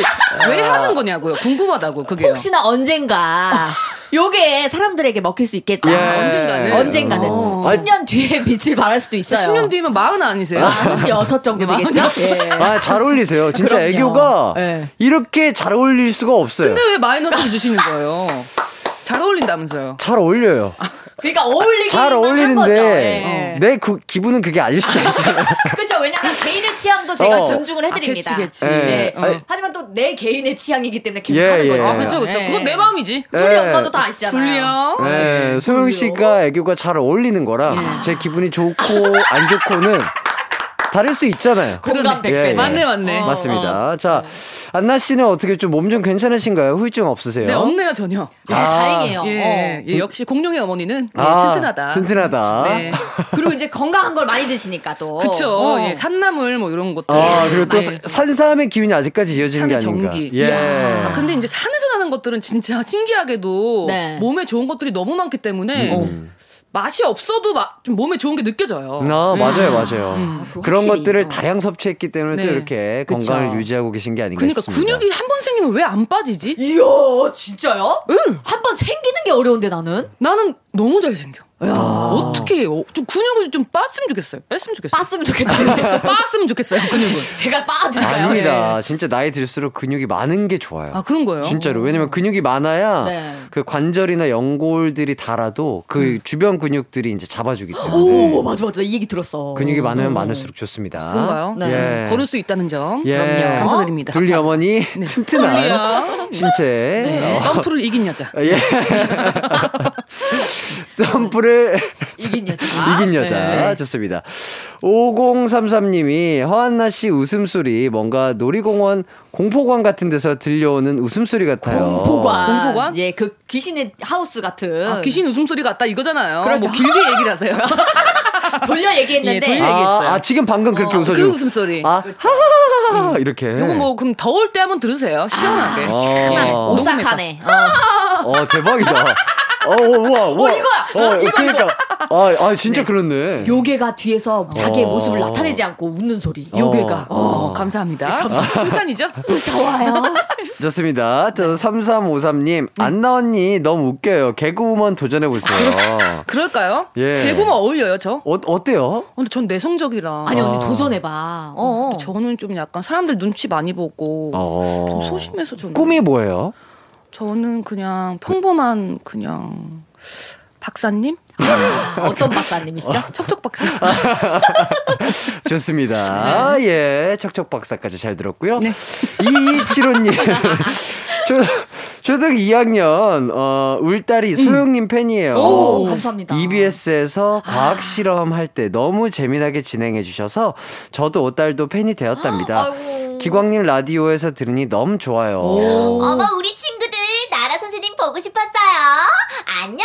왜 하는 거냐고요. 궁금하다고 그게요. 혹시나 언젠가 요게 사람들에게 먹힐 수 있겠다. 예. 언젠가는. 언젠가는 어. 10년 뒤에 빛을 발할 수도 있어요. 10년 뒤면 마흔 아니세요? 여섯 정도 되겠죠? 예. 아, 잘 어울리세요. 진짜 그럼요. 애교가 예. 이렇게 잘 어울릴 수가 없어요. 근데 왜 마이너스를 주시는 거예요? 잘 어울린다면서요. 잘 어울려요. 그러니까 어울리기만 잘한 거죠. 어울리는데 예. 내 그, 기분은 그게 아닐 수도 있잖아요. 그렇죠. 왜냐면 개인의 취향도 제가 어. 존중을 해드립니다. 아, 그치, 그치. 네. 예. 어. 하지만 또 내 개인의 취향이기 때문에 계속 예, 하는 예. 거죠. 아, 그렇죠, 그렇죠. 예. 그건 내 마음이지. 둘리 예. 엄마도 다 아시잖아요. 둘리요. 네, 소영 씨가 애교가 잘 어울리는 거랑 제 기분이 좋고 안 좋고는 다를 수 있잖아요. 공감 예, 100배. 예. 맞네, 맞네. 맞습니다. 자, 안나 씨는 어떻게 좀 몸 좀 괜찮으신가요? 후유증 없으세요? 네, 없네요, 전혀. 예, 아. 다행이에요. 예, 어. 예, 역시 공룡의 어머니는 예, 아, 튼튼하다. 튼튼하다. 네. 그리고 이제 건강한 걸 많이 드시니까 또. 그쵸. 어. 예, 산나물 뭐 이런 것도. 아, 그리고 또 네. 사- 산삼의 기운이 아직까지 이어지는 게 아닌가. 전기. 예. 아, 근데 이제 산에서 나는 것들은 진짜 신기하게도 네. 몸에 좋은 것들이 너무 많기 때문에 음. 맛이 없어도 막 좀 몸에 좋은 게 느껴져요. 아, 맞아요, 맞아요. 음. 그런 확실히. 것들을 어. 다량 섭취했기 때문에 또 네. 이렇게 그쵸. 건강을 유지하고 계신 게 아닌가 그러니까 싶습니다. 근육이 한 번 생기면 왜 안 빠지지? 이야, 진짜요? 한번 생기는 게 어려운데 나는? 나는 너무 잘 생겨. 어떻게 해요? 좀 근육을 좀 빻으면 좋겠어요. 뺐으면 좋겠어요. 빻으면 좋겠다. 빻으면 좋겠어요. 근육을. 제가 빠드릴까요? 아닙니다. 진짜 나이 들수록 근육이 많은 게 좋아요. 아 그런 거예요? 진짜로. 왜냐면 근육이 많아야 네. 그 관절이나 연골들이 닳아도 그 음. 주변 근육들이 이제 잡아주기 때문에. 오, 맞아, 맞아. 이 얘기 들었어. 근육이 많으면 많을수록 좋습니다. 그런가요? 네. 예. 걸을 수 있다는 점. 예. 그럼요. 감사드립니다. 둘리 어머니 튼튼한 둘리야. 신체. 네. 어, 덤프를 이긴 여자. 예. 덤프를 이긴 여자. 이긴 여자. 네. 좋습니다. 5033님이 허한나 씨 웃음소리 뭔가 놀이공원 공포관 같은 데서 들려오는 웃음소리 같아요. 공포관. 공포관? 예, 그 귀신의 하우스 같은. 아, 귀신 웃음소리 같다 이거잖아요. 그렇죠. 뭐 길게 얘기를 하세요. 돌려 얘기했는데. 예, 돌려 아, 얘기했어요. 아, 지금 방금 그렇게 어, 웃어주고. 그 웃음소리. 아, 하하하하 이렇게. 요거 뭐 그럼 더울 때 한번 들으세요. 시원하게. 어. 시원하네. 어. 오싹하네. 어. 어, 대박이다. 어, 우와, 우와. 이거야. 어, 그러니까. 아, 아, 진짜 그렇네. 요괴가 뒤에서 자기의 어. 모습을 나타내지 않고 웃는 소리. 요괴가. 어, 감사합니다. 칭찬이죠? 좋아요. 좋습니다. 저 3353님, 안나 언니 너무 웃겨요. 개그우먼 도전해보세요. 그럴까요? 예. 개구만 어울려요, 저. 어, 어때요? 어, 근데 전 내성적이라. 아니, 언니 아. 도전해봐. 어. 저는 좀 약간 사람들 눈치 많이 보고 어. 좀 소심해서 저는 꿈이 뭐예요? 저는 그냥 평범한 그냥 박사님 어떤 박사님이시죠? 척척 박사 좋습니다. 예, 척척 박사까지 잘 들었고요. 네. 2275님. 초, 초등 2학년, 어, 울딸이 소영님 팬이에요. 오, 감사합니다. EBS에서 과학 실험 할 때 너무 재미나게 진행해 주셔서 저도 오딸도 팬이 되었답니다. 아이고. 기광님 라디오에서 들으니 너무 좋아요. 어머 우리 친구들 나라 선생님 보고 싶었어요. 안녕.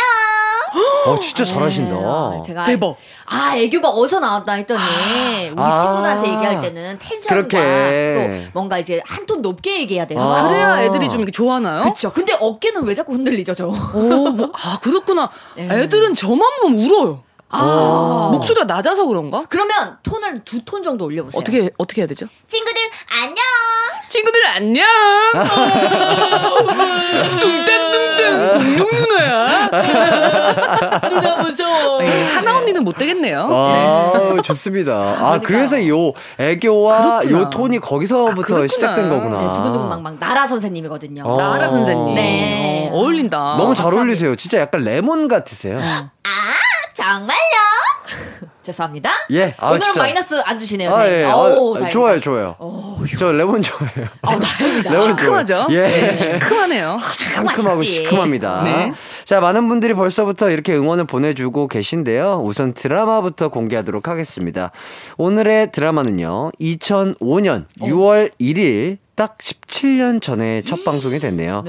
어, 진짜 잘하신다. 아, 제가 대박. 아 애교가 어디서 나왔나 했더니 우리 아. 친구들한테 얘기할 때는 텐션과 그렇게. 또 뭔가 이제 한 톤 높게 얘기해야 돼서 아. 그래야 애들이 좀 이렇게 좋아하나요? 그렇죠. 근데 어깨는 왜 자꾸 흔들리죠, 저? 오, 뭐, 아 그렇구나. 예. 애들은 저만 보면 울어요. 아. 목소리가 낮아서 그런가? 그러면 톤을 두 톤 정도 올려보세요. 어떻게 어떻게 해야 되죠? 친구들 안녕. 친구들 안녕. 뚱땡뚱땡 공룡 누나야. 누나 무서워. 네, 하나 언니는 못 되겠네요. 아, 좋습니다. 아, 그래서 요 애교와 그렇구나. 요 톤이 거기서부터 아. 시작된 거구나. 네, 두근두근 망망 나라 선생님이거든요. 어. 나라 선생님. 네. 어, 어울린다. 너무 잘 감사합니다. 어울리세요. 진짜 약간 레몬 같으세요. 아 정말요? 죄송합니다. 예. 아, 오늘은 진짜. 마이너스 안 주시네요. 아. 예. 어우, 아. 좋아요, 좋아요. 저 레몬 좋아해요. 아, 다행이다. 레몬 시큼하죠? 예. 네, 시큼하네요. 상큼하고 맛있지. 시큼합니다. 네. 자, 많은 분들이 벌써부터 이렇게 응원을 보내주고 계신데요. 우선 드라마부터 공개하도록 하겠습니다. 오늘의 드라마는요, 2005년 6월 1일 딱 17년 전에 첫 방송이 됐네요.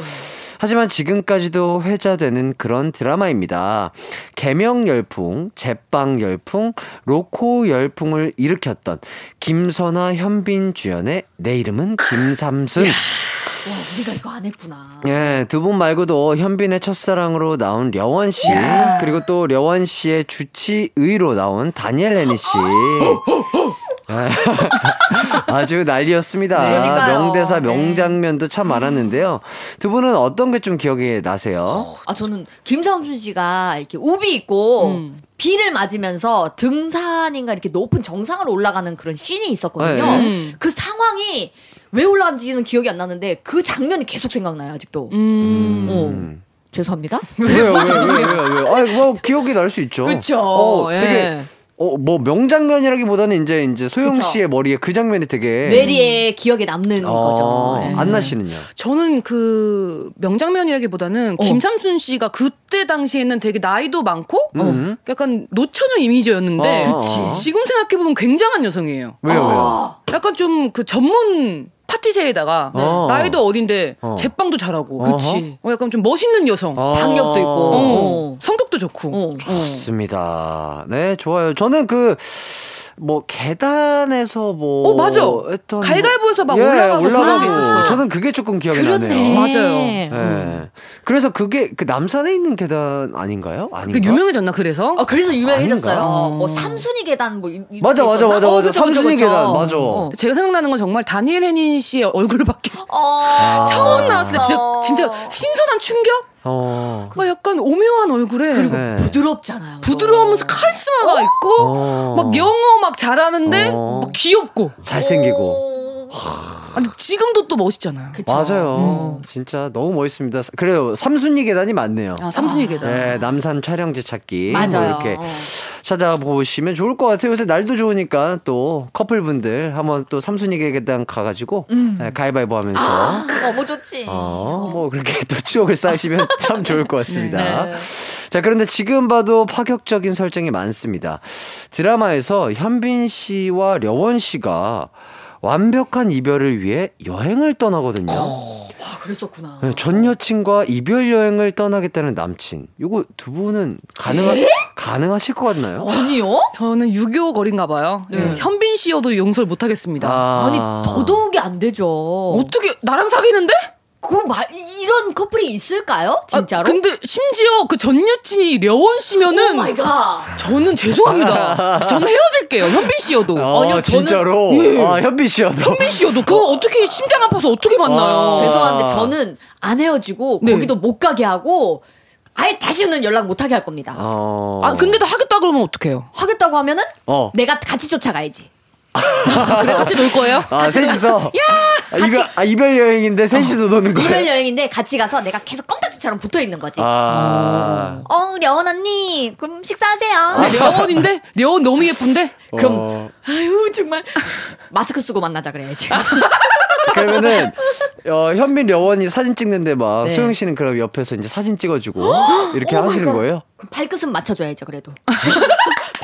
하지만 지금까지도 회자되는 그런 드라마입니다. 개명 열풍, 제빵 열풍, 로코 열풍을 일으켰던 김선아, 현빈 주연의 내 이름은 김삼순. 와, 우리가 이거 안 했구나. 예, 두 분 말고도 현빈의 첫사랑으로 나온 려원 씨, 그리고 또 려원 씨의 주치의로 나온 다니엘 레니 씨. 예. 아주 난리였습니다. 네, 그러니까요. 명대사, 네. 명장면도 참 많았는데요. 두 분은 어떤 게 좀 기억에 나세요? 아, 저는 김상순 씨가 이렇게 우비 입고 음. 비를 맞으면서 등산인가 이렇게 높은 정상을 올라가는 그런 씬이 있었거든요. 네. 그 상황이 왜 올라간지는 기억이 안 나는데 그 장면이 계속 생각나요, 아직도. 음. 어. 죄송합니다. 왜요, 왜요, 왜요, 왜요, 왜요? 아, 뭐, 기억이 날 수 있죠. 그쵸. 어, 예. 되게, 어, 뭐, 명장면이라기보다는 이제, 이제 소영 그쵸. 씨의 머리에 그 장면이 되게. 뇌리에 기억에 남는 어, 거죠. 예. 안나 씨는요? 저는 그 명장면이라기보다는 어. 김삼순 씨가 그때 당시에는 되게 나이도 많고 음. 약간 노처녀 이미지였는데 어. 지금 생각해 보면 굉장한 여성이에요. 왜요, 아. 왜요? 약간 좀 그 전문 파티세에다가 어. 나이도 어린데 어. 제빵도 잘하고 그치. 어, 약간 좀 멋있는 여성. 어. 박력도 있고. 어. 어. 성격도 좋고. 어. 좋습니다. 네, 좋아요. 저는 그, 뭐, 계단에서 뭐. 어, 맞아. 했던 갈갈보에서 막 예, 올라가고 올라가고. 있었어요. 저는 그게 조금 기억이 그렇네. 나네요. 맞아요. 예. 그래서 그게 그 남산에 있는 계단 아닌가요? 아닌가? 그 유명해졌나 그래서? 어, 그래서 유명해졌어요. 아닌가? 뭐 삼순이 계단 뭐 이- 이런 맞아, 게 맞아? 맞아, 어, 맞아. 삼순이 그쵸. 계단, 맞아. 어. 제가 생각나는 건 정말 다니엘 헤닌 씨의 얼굴밖에 어. 처음 나왔을 때 진짜, 어. 진짜 신선한 충격? 어. 막 약간 오묘한 얼굴에 그리고 네. 부드럽잖아요. 부드러우면서 카리스마가 있고 어. 막 영어 막 잘하는데 어. 막 귀엽고 잘생기고. 아니 지금도 또 멋있잖아요. 그쵸. 맞아요. 진짜 너무 멋있습니다. 그래요. 삼순위 계단이 많네요. 아, 삼순위 계단. 네, 남산 촬영지 찾기. 뭐 맞아요. 이렇게 어. 찾아보시면 좋을 것 같아요. 요새 날도 좋으니까 또 커플분들 한번 또 삼순위 계단 가가지고 네, 가위바위보 하면서. 아, 너무 좋지. 어, 뭐 그렇게 또 추억을 쌓으시면 참 좋을 것 같습니다. 네. 자, 그런데 지금 봐도 파격적인 설정이 많습니다. 드라마에서 현빈 씨와 려원 씨가 완벽한 이별을 위해 여행을 떠나거든요. 와, 그랬었구나. 네, 전 여친과 이별 여행을 떠나겠다는 남친. 요거 두 분은 가능하, 가능하실 것 같나요? 아니요? 저는 유교 거린가 봐요. 예, 네. 현빈 씨여도 용서를 못 하겠습니다. 아 니, 더더욱이 안 되죠. 어떻게 나랑 사귀는데? 그 말, 이런 커플이 있을까요? 진짜로? 아, 근데 심지어 그 전 여친이 려원 씨면은 oh my God. 저는 죄송합니다. 저는 헤어질게요. 현빈 씨여도. 아, 아니요, 저는- 진짜로? 예. 아, 현빈 씨여도. 현빈 씨여도 그거 어 떻게 심장 아파서 어떻게 만나요? 아. 죄송한데 저는 안 헤어지고 네. 거기도 못 가게 하고 아예 다시는 연락 못 하게 할 겁니다. 어. 아 근데도 하겠다 그러면 어떡해요? 하겠다고 하면은 어. 내가 같이 쫓아가야지. 그래 같이 놀 거예요? 아, 셋이서? 아, 이별, 아, 이별 여행인데 셋이서 노는 거예요? 이별 여행인데 같이 가서 내가 계속 껌딱지처럼 붙어 있는 거지. 아. 어, 려원 언니, 그럼 식사하세요. 근데 려원인데 려원 너무 예쁜데 그럼 어. 아유 정말 마스크 쓰고 만나자 그래야지. 그러면은 어, 현빈 려원이 사진 찍는데 막 네. 소영 씨는 그럼 옆에서 이제 사진 찍어주고 이렇게 하시는 갓. 거예요? 그럼 발끝은 맞춰줘야죠 그래도.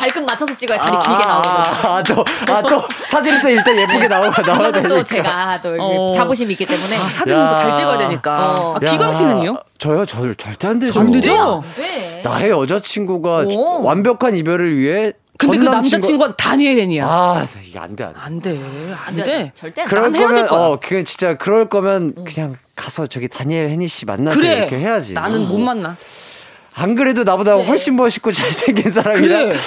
발끝 맞춰서 찍어야 다리 길게 나오는 거죠. 아, 또, 아, 또, 사진은 또 일단 예쁘게 나오고, 나와야 그거는 되니까. 또 제가 또 어. 자부심이 있기 때문에. 아, 사진은 또 잘 찍어야 되니까. 어. 아, 기광 씨는요? 저요? 저 절대 안 되죠. 안 되죠? 안 돼. 나의 여자친구가 오. 완벽한 이별을 위해. 근데 그전 남자친구가 다니엘렌이야. 아, 이게 안 돼, 안 돼. 안 돼, 안안 돼. 돼. 절대 안 돼. 그럴 난 헤어질 거면, 거야. 어, 그냥 진짜 그럴 거면 그냥 가서 저기 다니엘 헤니 씨 만나서 그래. 이렇게 해야지. 나는 못 만나. 안 그래도 나보다 훨씬 멋있고 잘생긴 사람이랑 그래.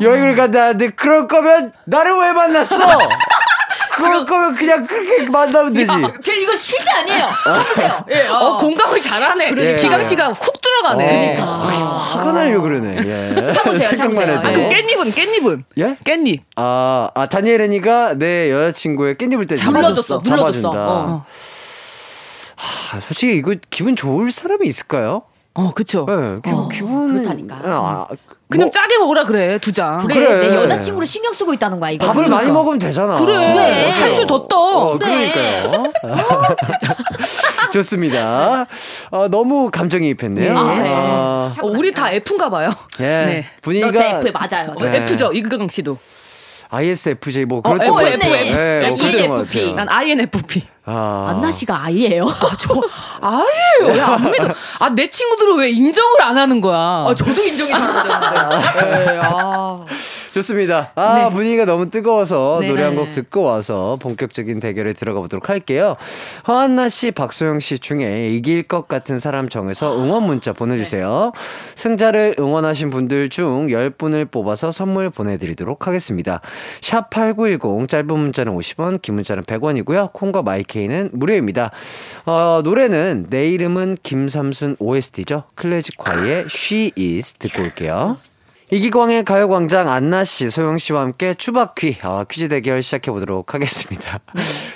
여행을 간다는데 그럴 거면 나를 왜 만났어? 그럴 거면 그냥 그렇게 만나면 되지. 야, 걔 이거 실제 아니에요. 참으세요. 예, 어. 어, 공감을 잘하네. 그러니까. 기광 씨가 훅 들어가네. 그러니까. 화가 나려고 그러네. 예. 참으세요, 참으세요. 아, 그 깻잎은 깻잎은 예? 깻잎. 아, 아 다니엘 애니가 내 여자친구의 깻잎을 때 눌러줬어, 눌러줬어. 잡아준다. 어. 아, 솔직히 이거 기분 좋을 사람이 있을까요? 어, 그쵸. 네, 기분, 기분 그렇다니까. 아, 그냥 뭐, 짜게 먹으라 그래, 두 장. 그래, 그래. 내 여자친구를 신경 쓰고 있다는 거야 이거. 밥을 많이 먹으면 되잖아. 그래. 그래. 한술 더 떠. 어, 그래. 그러니까요. 좋습니다. 어, 너무 감정이입했네요. 네. 아, 네. 아, 참- 어, 우리 다 F인가 봐요. 예. 네. 분위기가 너제 F 맞아요. 어, 네. F죠, 이극강 씨도. ISFJ 뭐 어, 그런 F, 거 F. F. 네, 난뭐 ENFP. 난 INFP. 아. 안나 씨가 아이예요. 저, 아예요. 야, 안 믿어. 아, 내 친구들은 왜 인정을 안 하는 거야? 아, 저도 인정이 잘안 되는데. 예, 아. 좋습니다. 아, 분위기가 너무 뜨거워서 네. 노래 한 곡 듣고 와서 본격적인 대결에 들어가 보도록 할게요. 허한나 씨, 박소영 씨 중에 이길 것 같은 사람 정해서 응원 문자 보내주세요. 승자를 응원하신 분들 중 10분을 뽑아서 선물 보내드리도록 하겠습니다. 샵8910, 짧은 문자는 50원, 긴 문자는 100원이고요. 콩과 my K는 무료입니다. 어, 노래는 내 이름은 김삼순 OST죠. 클래지콰이의 She Is 듣고 올게요. 이기광의 가요광장 안나 씨, 소영 씨와 함께 추바퀴, 아, 퀴즈 대결 시작해 보도록 하겠습니다.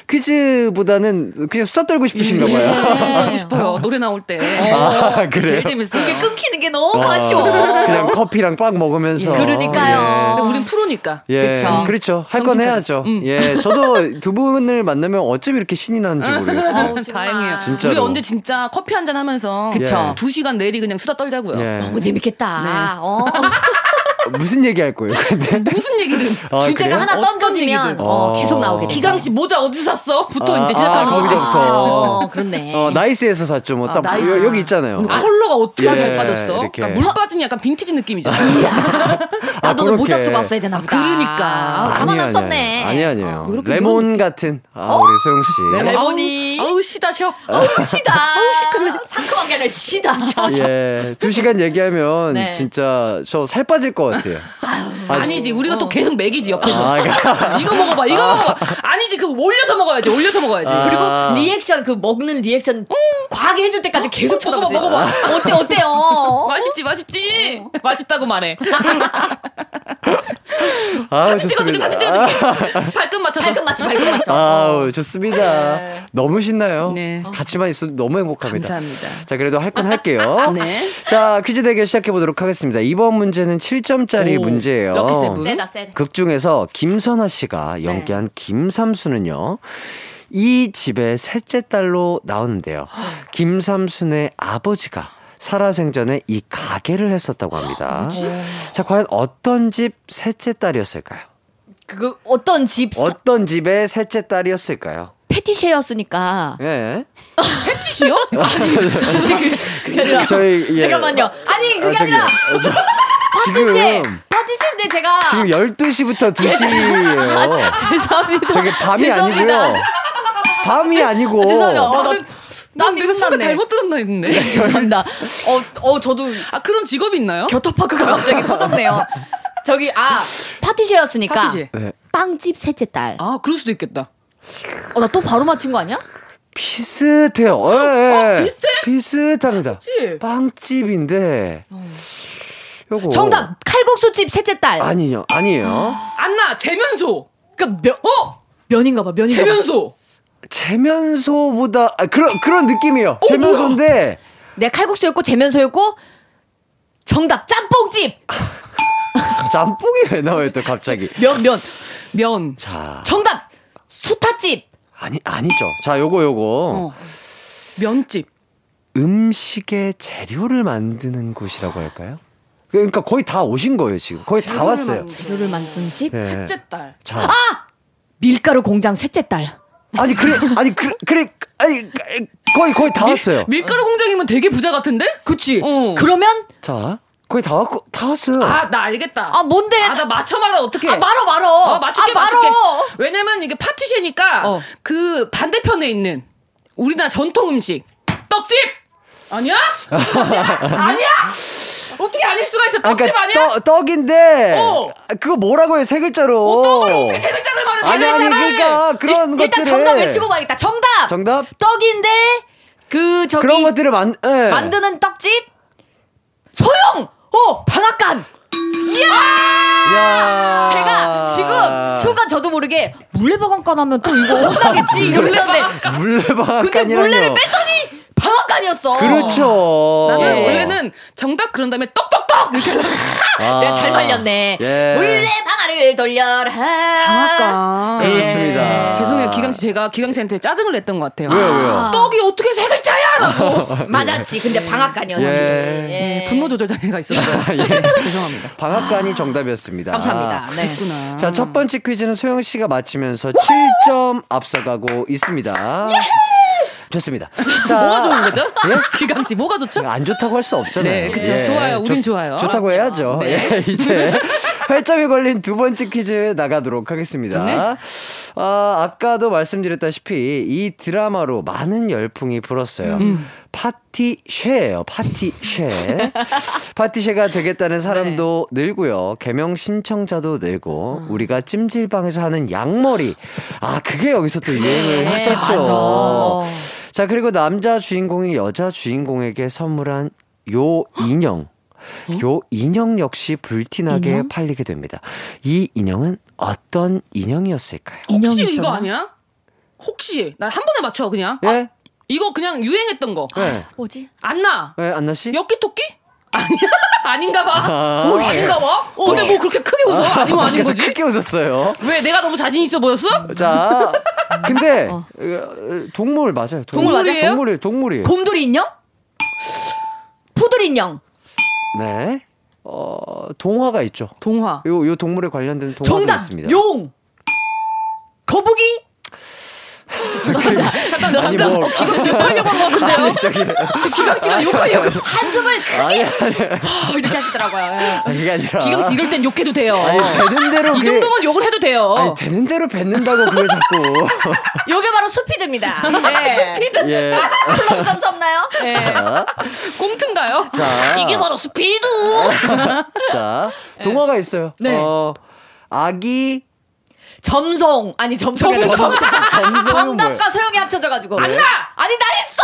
퀴즈보다는 그냥 수다 떨고 싶으신가 봐요. 하고 싶어요. 노래 나올 때. 아, 그래요? 제일 재밌어요. 이게 끊기는 게 너무 어, 아쉬워. 그냥 커피랑 빵 먹으면서. 그러니까요. 근데 우린 프로니까. 예, 예 그쵸. 그렇죠. 할 건 해야죠. 음. 예, 저도 두 분을 만나면 어쩜 이렇게 신이 나는지 모르겠어요. 아우, 정말. 다행이에요. 진짜로. 우리 언제 진짜 커피 한 잔 하면서 그쵸. 두 시간 내리 그냥 수다 떨자고요. 예. 너무 재밌겠다. 어. 무슨 얘기 할 거예요, 근데? 무슨 얘기든 아, 주제가 그래요? 하나 던져지면. 어, 어. 계속 나오게 되죠. 기광 씨 모자 어디서 샀어? 부터 아, 이제 아, 시작하는 거지. 거기서부터. 어, 그렇네. 어, 나이스에서 샀죠. 뭐, 아, 딱, 나이스. 여- 여기 있잖아요. 근데 컬러가 어떻게 예, 잘 빠졌어? 이렇게. 그러니까 물 빠진 약간 빈티지 느낌이잖아. 나도 그렇게. 모자 쓰고 왔어야 되나 보다. 그러니까. 아, 나만 안 썼네. 아니, 아니에요. 아, 이렇게 레몬 같은, 아, 우리 소영 씨. 레몬이. 아우, 아우 시다셔. 시다. 상큼한 게 아니라 시다. 예, 두 시간 얘기하면 네. 진짜 저 살 빠질 것 같아요. 아, 아니지 우리가 또 계속 먹이지 옆에서 아, 그러니까. 이거 먹어봐 이거 먹어봐 아니지 그그 올려서 먹어야지. 올려서 먹어야지. 아. 그리고 리액션 그 먹는 리액션 과하게 해줄 때까지 계속 쳐다보지. 먹어봐, 어때 어때요? 맛있지, 맛있지. 맛있다고 말해. 아, 사진 찍어줄게, 사진 찍어줄게. 발끝 맞춰서. 발끝 맞춰, 발끝 맞춰. 아우, 좋습니다. 너무 신나요. 네. 같이만 있어도 너무 행복합니다. 감사합니다. 자, 그래도 할 건 할게요. 네. 자, 퀴즈 대결 시작해 보도록 하겠습니다. 이번 문제는 7점 짜리 오, 문제예요. 세다. 극 중에서 김선아 씨가 연기한 김삼순은요. 이 집의 셋째 딸로 나오는데요. 김삼순의 아버지가 살아생전에 이 가게를 했었다고 합니다. 자, 과연 어떤 집 셋째 딸이었을까요? 그 어떤 집 어떤 집의 셋째 딸이었을까요? 패티셰였으니까. 예. 패티시요? 그게 아니라 저희 예. 잠깐만요. 아니 그게 아, 아니라 어, 저- 파티셰 지금 파티셰인데 제가 지금 12시부터 2시예요. 죄송합니다. 저게 밤이 죄송합니다. 아니고요. 밤이 아니고 죄송해요. 어, 나, 나는 나 내가. 잘못 들었나 했는데. 죄송합니다. 어, 어 저도 아, 그런 직업이 있나요? 겨터파크가 갑자기 터졌네요. 저기 아 파티셰였으니까 파티시. 네. 빵집 셋째 딸. 아, 그럴 수도 있겠다. 어 나 또 바로 맞힌 거 아니야? 비슷해요. 예, 예. 비슷해? 비슷합니다. 그치? 빵집인데. 요거 정답 칼국수집 셋째 딸. 아니요. 아니에요. 안나, 재면소. 그러니까 면, 어! 면인가 봐 면인가 봐. 재면소. 재면소보다 아, 그런 그런 느낌이에요. 재면소인데 내가 칼국수였고 재면소였고 정답 짬뽕집 짬뽕이 왜 나와요 또 갑자기? 면 면. 면. 자, 정답 수타집 아니 아니죠. 자, 요거 요거 어. 면집. 음식의 재료를 만드는 곳이라고 할까요? 그러니까 거의 다 오신 거예요 지금. 거의 다 왔어요. 재료를 만든 집 예. 셋째 딸. 자, 밀가루 공장 셋째 딸. 아니 그래 아니 그래 그래 아니 거의 거의 다 왔어요. 밀가루 공장이면 되게 부자 같은데? 그치? 어. 그러면 자, 거의 다 왔고 다 왔어요. 아, 나 알겠다. 아 뭔데? 아, 나 맞춰 말아 어떻게? 아 말어 말어. 어, 맞출게, 아, 맞출게. 왜냐면 이게 파티셰니까 어. 그 반대편에 있는 우리나라 전통 음식. 떡집! 아니야? 아니야? 어떻게 아닐 수가 있어? 아, 떡집 그러니까 아니야? 떡, 떡인데 어. 그거 뭐라고 해요 세 글자로. 어, 떡을 어떻게 세 글자를 말해? 세 아니 아니 글자를! 그러니까 그런 일- 것들을 일단 정답 외치고 가겠다. 정답. 정답 떡인데 그 저기 그런 것들을 만 예. 만드는 떡집 소영. 어 방앗간. 야. 제가 지금 순간 저도 모르게 물레방앗간 하면 또 이거 혼나겠지 이러는데 물레방앗간이라뇨. 근데 물레를 뺐더니 방앗간이었어. 그렇죠. 나는 예. 원래는 정답 그런 다음에 떡떡떡 이렇게 아. 내가 잘 말렸네. 예. 물레방아를 돌려라. 방앗간. 예. 그렇습니다. 죄송해요 기강 씨 제가 기강 씨한테 짜증을 냈던 것 같아요. 왜요 왜요? 떡이 어떻게 세 글자야? 라고 맞았지. 근데 방앗간이었지. 예. 예. 분노 조절 장애가 있었어요. 죄송합니다. 방앗간이 정답이었습니다. 감사합니다. 네. 그랬구나. 자, 첫 번째 퀴즈는 소영 씨가 맞히면서 7점 앞서가고 있습니다. 좋습니다. 자, 뭐가 좋은 거죠? 예? 기강 씨 뭐가 좋죠? 안 좋다고 할 수 없잖아요. 네, 그쵸. 좋아요. 우린 좋아요. 좋다고 해야죠. 네. 예, 이제 8점이 걸린 두 번째 퀴즈 나가도록 하겠습니다. 좋네. 아, 아까도 말씀드렸다시피 이 드라마로 많은 열풍이 불었어요. 음. 파티쉐예요. 파티쉐. 파티쉐가 되겠다는 사람도 네. 늘고요. 개명 신청자도 늘고 음. 우리가 찜질방에서 하는 양머리. 아, 그게 여기서 또 유행을 했었죠. 맞아. 자, 그리고 남자 주인공이 여자 주인공에게 선물한 요 인형. 요 인형 역시 불티나게 인형? 팔리게 됩니다. 이 인형은 어떤 인형이었을까요? 인형 혹시 이거 있었나? 아니야? 혹시 나 한 번에 맞춰 그냥. 예? 이거 그냥 유행했던 거. 네. 뭐지? 안나. 예, 안나 씨? 엽기 토끼? 아니야? 아닌가 봐. 아, 어, 아닌가 봐. 어, 근데 뭐 그렇게 크게 웃어? 아니면 아닌 거지? 크게 웃었어요. 왜 내가 너무 자신 있어 보였어? 자, 근데 어, 동물 맞아요. 동물 맞아요? 동물이에요? 동물이 동물이에요. 곰돌이 인형? 푸들 인형. 네. 어, 동화가 있죠. 동화. 요, 요 동물에 관련된 동화가 정답. 있습니다. 용. 거북이? 죄송합니다. 잠깐 아니, 방금 뭐- 기강 씨 욕하려고 한 것 같은데요? 저기 기강 씨가 욕하려고. 한숨을 아니 크게 아니 이렇게 하시더라고요. 예. 아니, 그게 아니라 기광 씨 이럴 땐 욕해도 돼요. 아니 되는 대로 이 그게- 정도면 욕을 해도 돼요. 아니 되는 대로 뱉는다고 그걸 자꾸 요게 바로 스피드입니다. 네. 스피드. 예. 플러스 점수 없나요? 네. 자, 꽁트인가요? 자. 이게 바로 스피드. 자 동화가 있어요. 네. 어, 아기 점송 아니 점송이 아니라 정답 정답과 소영이 합쳐져가지고 안나 아니 나 했어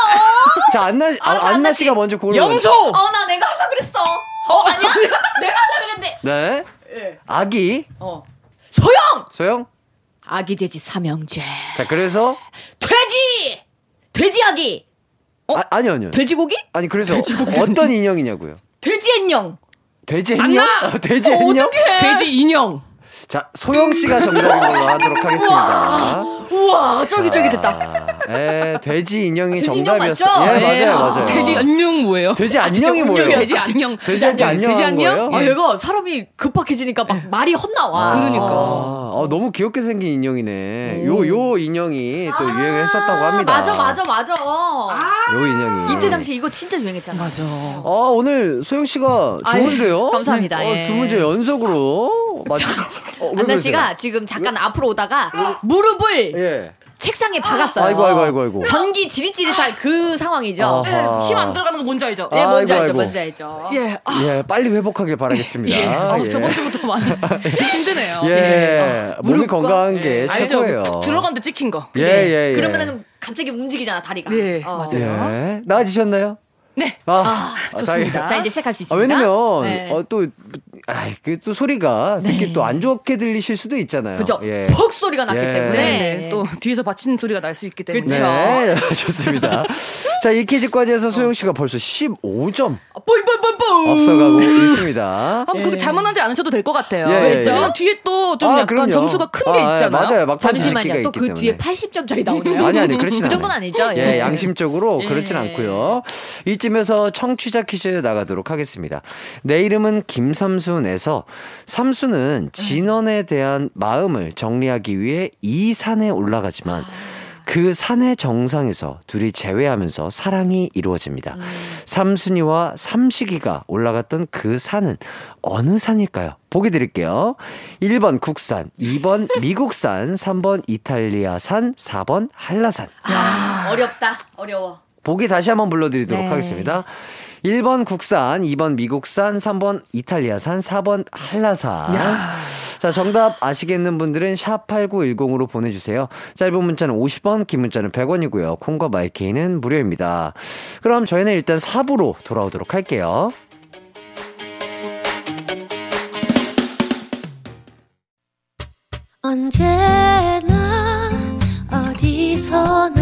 자, 안나, 아, 알았어, 안나 안나 씨가 씨. 먼저 고른 염소. 어 나 내가 하려 그랬어 어 아니야 내가 하려 그랬는데 네. 아기. 어 소영 소영. 아기 돼지 삼형제 자, 그래서. 돼지 돼지 아기 아, 아니요, 아니요. 돼지고기 아니, 그래서 어떤 인형이냐고요? 돼지 앤영 돼지 인형? 안나! 어, 돼지 인형? 돼지 인형. 자, 소영 씨가 정답인 걸로 하도록 하겠습니다. 우와 쫄깃쫄깃했다 아, 예, 돼지 인형이 돼지 인형 정답이었어요. 맞죠? 예, 예. 맞아요, 맞아요. 돼지 안녕 뭐예요? 돼지 안녕이 뭐예요? 돼지 안녕. 돼지 안녕 돼지 안녕? 아 얘가 사람이 급박해지니까 막 말이 헛나와 그러니까. 아, 어, 너무 귀엽게 생긴 인형이네. 요, 요 인형이 또 유행을 했었다고 합니다. 아, 맞아 맞아 맞아 요 인형이. 이때 당시 이거 진짜 유행했잖아 맞아. 아, 오늘 소영 씨가 아유, 좋은데요? 감사합니다. 어, 예. 두 문제 연속으로. 맞... 어, 왜 안나? 씨가 지금 잠깐 앞으로 오다가 무릎을 예. 책상에 박았어요. 아이고, 아이고, 아이고, 아이고. 전기 지릿지릿할 그 상황이죠. 아하. 힘안 들어가는 거 뭔지 알죠? 네, 뭔지 아이고, 알죠, 아이고. 뭔지 알죠. 예. 아, 예, 빨리 회복하길 바라겠습니다. 예. 아, 예. 저번 주부터 많이 힘드네요. 예, 몸이 무릎과? 건강한 게 예. 알죠? 최고예요. 들어간데 찍힌 거. 예, 예, 예. 그러면은 갑자기 움직이잖아 다리가. 예, 어. 맞아요. 예. 나아지셨나요? 네. 아, 좋습니다. 자 이제 시작할 수 아, 있습니다. 왜냐면 네. 어, 또 아이, 그또 소리가 듣기 또안 좋게 들리실 수도 있잖아요. 그죠? 예. 퍽 소리가 났기 예. 때문에. 네. 또 뒤에서 받치는 소리가 날 수 있기 때문에. 그쵸. 네, 좋습니다. 자, 이 퀴즈까지해서 소영 씨가 벌써 15점 뿔뿔뿔뿔. 앞서가고 있습니다. 아, 그렇게 자만하지 않으셔도 될 것 같아요. 예, 예, 왜냐면 예. 뒤에 또 좀 아, 약간 그럼요. 점수가 큰게 아, 예, 있잖아요. 맞아요. 막판 잠시만요. 또 그. 뒤에 80점짜리 나오네요. 아니 아니 그렇진 그 않아요. 정도는 아니죠. 예, 예. 양심적으로 예. 그렇진 않고요. 이쯤에서 청취자 퀴즈 나가도록 하겠습니다. 내 이름은 김삼 순에서 삼순은 진원에 대한 마음을 정리하기 위해 이 산에 올라가지만 그 산의 정상에서 둘이 재회하면서 사랑이 이루어집니다. 삼순이와 삼식이가 올라갔던 그 산은 어느 산일까요? 보기 드릴게요. 1번 국산, 2번 미국산, 3번 이탈리아산, 4번 한라산. 아, 어렵다. 어려워. 보기 다시 한번 불러드리도록 네. 하겠습니다. 1번 국산, 2번 미국산, 3번 이탈리아산, 4번 한라산. 자, 정답 아시겠는 분들은 샵8910으로 보내주세요. 짧은 문자는 50원, 긴 문자는 100원이고요. 콩과 마이케이는 무료입니다. 그럼 저희는 일단 4부로 돌아오도록 할게요. 언제나 어디서나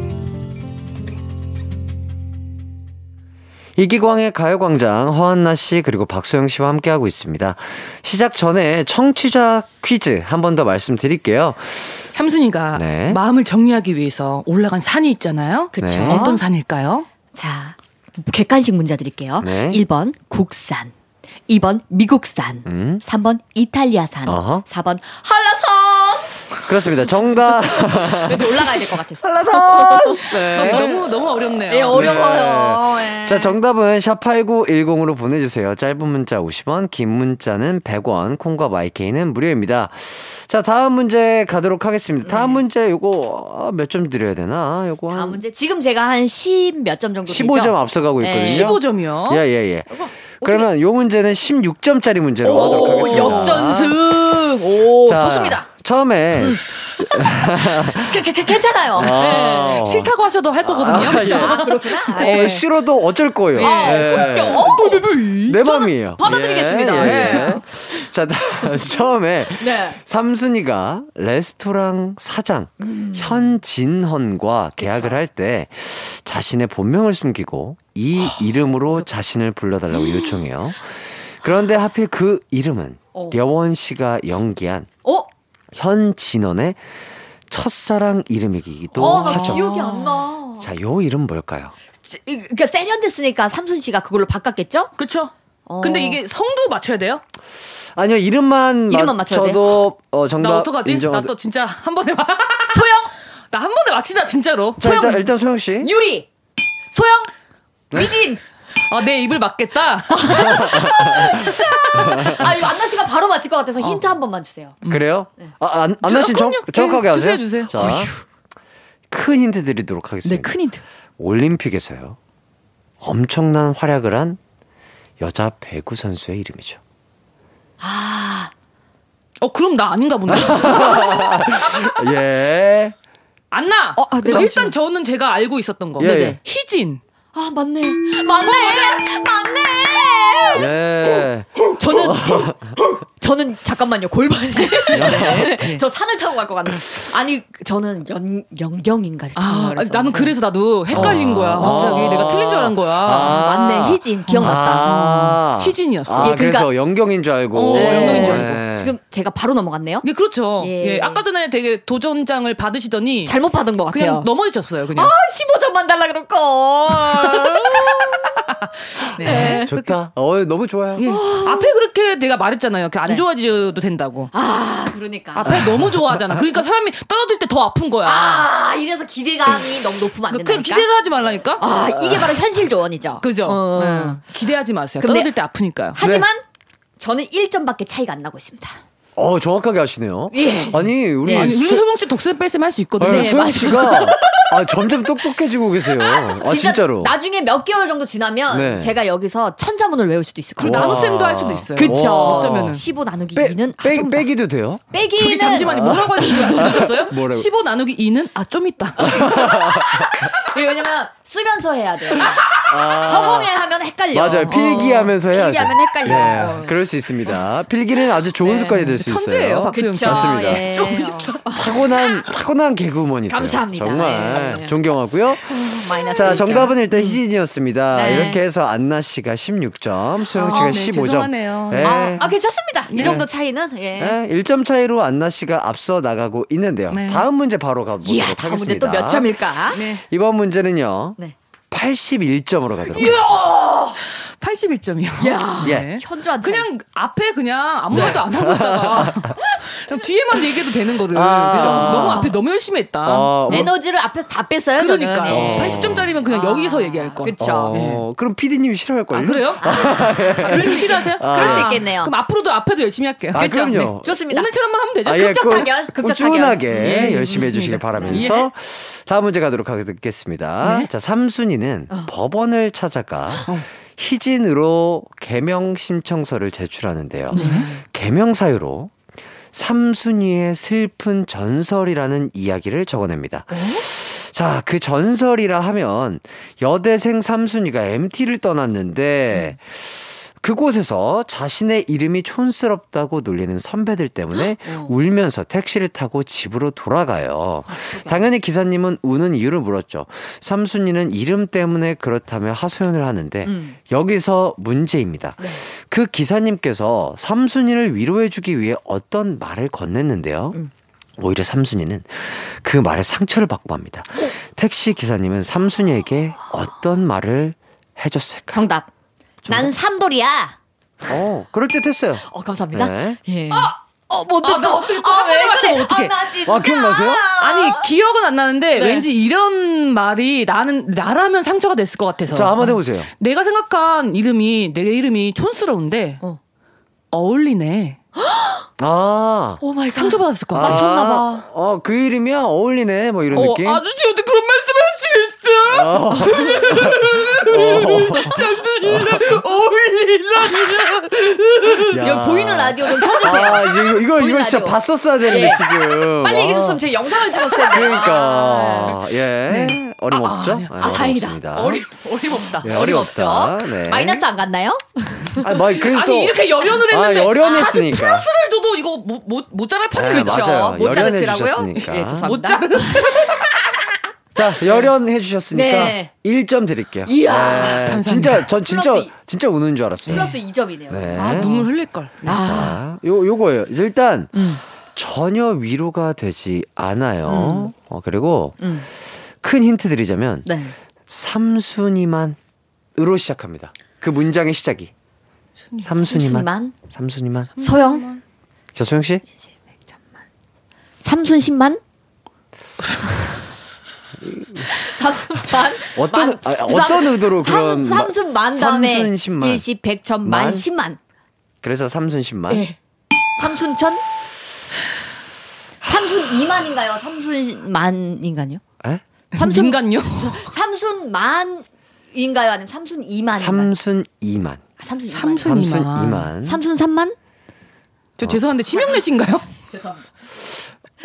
이기광의 가요광장 허한나 씨 그리고 박소영 씨와 함께하고 있습니다. 시작 전에 청취자 퀴즈 한 번 더 말씀드릴게요. 삼순이가 네. 마음을 정리하기 위해서 올라간 산이 있잖아요. 그쵸. 네. 어떤 산일까요? 자, 객관식 문제 드릴게요. 네. 1번 국산, 2번 미국산, 음. 3번 이탈리아산, 어허. 4번 한라산. 그렇습니다. 정답 왠지 올라가야 될 것 같아서. 한라산. 네. 너무 너무 어렵네요. 예, 어려워요. 예. 자, 정답은 샵 8910으로 보내 주세요. 짧은 문자 50원, 긴 문자는 100원, 콩과 마이케이는 무료입니다. 자, 다음 문제 가도록 하겠습니다. 다음 문제 요거 몇 점 드려야 되나? 요거 다음 한 문제 지금 제가 한 10 몇 점 정도 15점 되죠? 앞서가고 네. 있거든요. 15점이요. 예, 예, 예. 그러면 요 문제는 16점짜리 문제로 하도록 오, 하겠습니다. 역전승. 오, 자, 좋습니다. 처음에 캐- 캐- 캐- 괜찮아요. 아, 싫다고 하셔도 할 거거든요. 아, 그렇죠? 아, 그렇구나. 아, 어, 예. 싫어도 어쩔 거예요. 아, 예. 그럼요. 내 맘이에요. 받아드리겠습니다. 예. 자, 다- 처음에 네. 삼순이가 레스토랑 사장 음. 현진헌과 계약을 할때 자신의 본명을 숨기고 이 이름으로 자신을 불러달라고 요청해요. 그런데 하필 그 이름은 어. 려원 씨가 연기한 어? 현진헌의 첫사랑 이름이기도 어, 나 하죠. 기억이 안 나. 자, 요 이름 뭘까요? 이- 그러니까 세련됐으니까 삼순 씨가 그걸로 바꿨겠죠? 그렇죠. 어. 근데 이게 성도 맞춰야 돼요? 아니요, 이름만, 이름만 맞춰야 돼? 맞춰도 어, 정답 나 어떡하지? 나 또 진짜 한 번에 막 소영. 나 한 번에 맞히자 진짜로. 자, 일단, 일단 소영 씨. 유리, 소영, 네? 미진. 아, 내 입을 막겠다. 아, 이거 안나 씨가 바로 맞힐 것 같아서 힌트 한 번만 주세요. 그래요? 아, 안, 안나 씨 정. 정확하게 네, 하세요. 주세요, 주세요. 자, 큰 힌트 드리도록 하겠습니다. 네, 큰 힌트. 올림픽에서요. 엄청난 활약을 한 여자 배구 선수의 이름이죠. 어, 그럼 나 아닌가 보네. 예. 안나. 어, 아, 네, 일단 저는 제가 알고 있었던 거. 예, 예. 희진. 아, 맞네. 맞네. 맞네. 예. 저는 저는 잠깐만요 골반이 저 산을 타고 갈 것 같네. 아니 저는 연 연경인가를 타고 아, 그랬어. 나는 그래서 나도 헷갈린 어. 거야. 갑자기 아. 내가 틀린 줄 알은 거야. 아. 맞네 희진 기억났다. 아. 희진이었어. 아, 예, 그러니까- 그래서 영경인 줄 알고. 어, 영경인 줄 네. 지금 제가 바로 넘어갔네요. 네, 그렇죠. 예. 예. 아까 전에 되게 도전장을 받으시더니 잘못 받은 것 같아요. 그냥 넘어지셨어요, 그냥. 아 15점만 달라 그럴 걸. 네. 좋다. 어, 너무 좋아요. 예. 앞에 그렇게 내가 말했잖아요. 그안 네. 좋아져도 된다고. 아 그러니까. 앞에 너무 좋아하잖아. 그러니까 사람이 떨어질 때 더 아픈 거야. 아 이래서 기대감이 너무 높으면 안그 된다니까. 기대를 하지 말라니까. 아 이게 바로 현실 조언이죠. 그죠? 어. 네. 기대하지 마세요. 떨어질 때 아프니까요. 하지만 저는 1점밖에 차이가 안 나고 있습니다. 어, 정확하게 하시네요. 예. 아니, 우리. 예. 아니, 우리 소영 씨 독쌤 뺄셈 할 수 있거든요. 아니, 네, 소영 맞아요. 씨가 아, 점점 똑똑해지고 계세요. 아, 진짜 로. 나중에 몇 개월 정도 지나면 네. 제가 여기서 천자문을 외울 수도 있을 거예요. 와. 나눗셈도 할 수도 있어요. 그쵸. 어쩌면은. 15 나누기 빼, 2는 아, 빼, 좀 더. 빼기도 돼요? 빼기는 저기 잠시만요. 뭐라고 했는지 아셨어요? 뭐라고? 15 나누기 2는 아 좀 있다. 이게 왜냐면 쓰면서 해야 돼요. 허공에 하면 헷갈려. 아. 맞아요. 필기하면서 어, 해야죠. 필기하면 헷갈려. 네, 그럴 수 있습니다. 필기는 아주 좋은 네. 습관이 될 수 있어요. 천재예요, 박수영 씨. 그쵸. 맞습니다. 예. 어. 타고난 타고난 개그우먼이세요. 감사합니다. 정말 네. 존경하고요. 마이너스 자, 1점. 정답은 일단 희진이었습니다. 네. 이렇게 해서 안나 씨가 16점, 소영 씨가 아, 네, 15점. 죄송하네요. 네. 아, 아, 괜찮습니다. 이 네. 정도 차이는 예. 네, 1점 차이로 안나 씨가 앞서 나가고 있는데요. 네. 다음 문제 바로 가보도록 이야, 하겠습니다. 다음 문제 또 몇 점일까? 네. 이번 문제는요. 네. 81점으로 가도록 하겠습니다. 81점이요. 야. 예. 현주한테 그냥 앞에 그냥 아무 말도 안 하고 있다가 뒤에만 얘기해도 되는 거든. 아. 그죠? 너무 앞에 너무 열심히 했다. 어, 뭐- 에너지를 앞에서 다 뺐어요. 그러니까 저는. 예. 80점짜리면 그냥 여기서 얘기할 거. 그쵸. 어, 그럼 PD님이 싫어할걸요? 아 그래요? 아, 그래서 싫어하세요? 그럴 수 있겠네요. 그럼 앞으로도 앞에도 열심히 할게요. 아, 그쵸? 그럼요. 좋습니다. 오늘처럼만 하면 되죠. 아, 예, 극적 그 타결, 극적 타결. 꾸준하게 예, 열심히 해주시길 좋습니다. 바라면서 다음 문제 가도록 하겠습니다. 네. 자, 삼순이는 법원을 찾아가 희진으로 개명 신청서를 제출하는데요. 개명 사유로 삼순이의 슬픈 전설이라는 이야기를 적어냅니다. 자, 그 전설이라 하면 여대생 삼순이가 MT를 떠났는데 그곳에서 자신의 이름이 촌스럽다고 놀리는 선배들 때문에 울면서 택시를 타고 집으로 돌아가요. 당연히 기사님은 우는 이유를 물었죠. 삼순이는 이름 때문에 그렇다며 하소연을 하는데 여기서 문제입니다. 그 기사님께서 삼순이를 위로해주기 위해 어떤 말을 건넸는데요. 오히려 삼순이는 그 말에 상처를 받고 맙니다. 택시 기사님은 삼순이에게 어떤 말을 해줬을까? 정답. 난 삼돌이야. 어, 그럴 듯했어요. 어, 감사합니다. 네. 예. 어, 못 아, 나 어떻게 또한 번에 맞추면 어떡해. 아, 나 진짜. 아, 기억나세요? 아니 기억은 안 나는데 네. 왠지 이런 말이 나는 나라면 상처가 됐을 것 같아서. 자, 한번 해 보세요. 내가 생각한 이름이 내 이름이 촌스러운데 어. 어울리네. 아. oh my God. 상처받았을 것 같아. 맞췄나 봐. 아, 어, 그 이름이야? 어울리네. 뭐 이런 어, 느낌? 아저씨 어떻게 그런 말씀 할수 있어? 야. 여기 보이는 라디오 좀 켜주세요. 아, 이제 이거, 이거, 이거 진짜 라디오. 봤었어야 되는데, 예. 지금. 빨리 와. 얘기해줬으면 제 영상을 찍었어야 돼. 그러니까. 예. 어림없죠? 네. 아, 예, 아, 다행이다. 어림없습니다. 어림 어림없다. 예, 어림없다. 네. 마이너스 안 갔나요? 아, 뭐, 그래도 또. 아니 이렇게 열연을 아, 했는데 열연했으니까. 플러스를 줘도 이거 못, 못, 모자랄 판이 네, 그쵸? 맞아요. 모짜르트라고요? 예, 죄송합니다. 모짜르트. 자, 열연해 주셨으니까 네. 1점 드릴게요. 이야, 네, 진짜 전 진짜 플러스 진짜 우는 줄 알았어요. 플러스 2점이네요. 네. 아 눈물 흘릴 걸. 자, 요 요거예요. 일단 전혀 위로가 되지 않아요. 어, 그리고 음. 큰 힌트 드리자면 네. 삼순이만으로 시작합니다. 그 문장의 시작이. 삼순이만. 삼순이만. 삼순이만. 소영. 자, 소영 씨. 삼순신만? 삼순만 어떤 만- 아, 어떤 의도로 그런 삼, 삼순만 다음에 삼순 십만. 일십 백천 만 만? 십만 그래서 삼순 십만. 예 삼순천 삼순 이만인가요 삼순 만인가요 에? 삼순 인간요? 삼순 만인가요 아니면 삼순 이만인가요 삼순 이만. 삼순 이만 삼순 이만. 삼순 삼만 저 죄송한데 치명내신가요?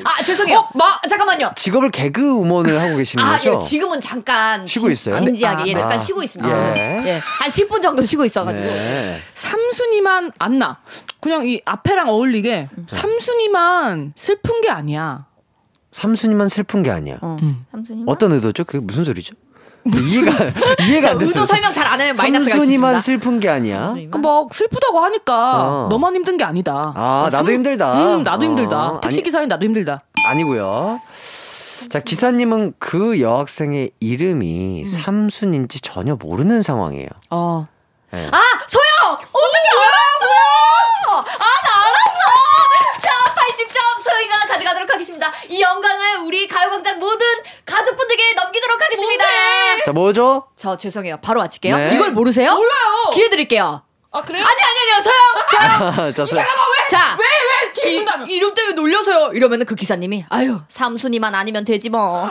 아 죄송해요 어, 마- 아, 잠깐만요 직업을 개그 우먼을 하고 계시는 아, 거죠? 예, 지금은 잠깐 쉬고 진- 있어요? 진지하게 아, 예, 네. 잠깐 아, 쉬고 있습니다. 예. 예. 한 10분 정도 쉬고 있어가지고. 네. 삼순이만 안 나. 그냥 이 앞에랑 어울리게 음. 삼순이만 슬픈 게 아니야. 삼순이만 슬픈 게 아니야. 어. 삼순이만. 어떤 의도죠? 그게 무슨 소리죠? 이해가 이해가 안 됐어요. 의도 설명 잘 안 하면 마이너스가 있습니다. 슬픈 게 아니야. 그막 슬프다고 하니까 어. 너만 힘든 게 아니다. 아, 나도 힘들다. 음, 나도 힘들다. 어, 택시 아니- 기사인 나도 힘들다. 아니고요. 자 기사님은 그 여학생의 이름이 음. 삼순인지 전혀 모르는 상황이에요. 어. 네. 아, 소영! 어떻게 알았어요? 아, 나 알았어! 자, 80점 소영이가 가져가도록 하겠습니다. 이 영광을 우리 가요광장 모든 가족분들께 넘기도록 하겠습니다. 자 뭐죠? 저 죄송해요. 바로 마칠게요. 네. 이걸 모르세요? 몰라요. 기회 드릴게요. 아 그래요? 아니, 아니, 아니요. 소영! 소영! 자, 소- 자, 왜 왜 기회 이, 준다며? 이름 때문에 놀려서요. 이러면은 그 기사님이 아유 삼순이만 아니면 되지 뭐.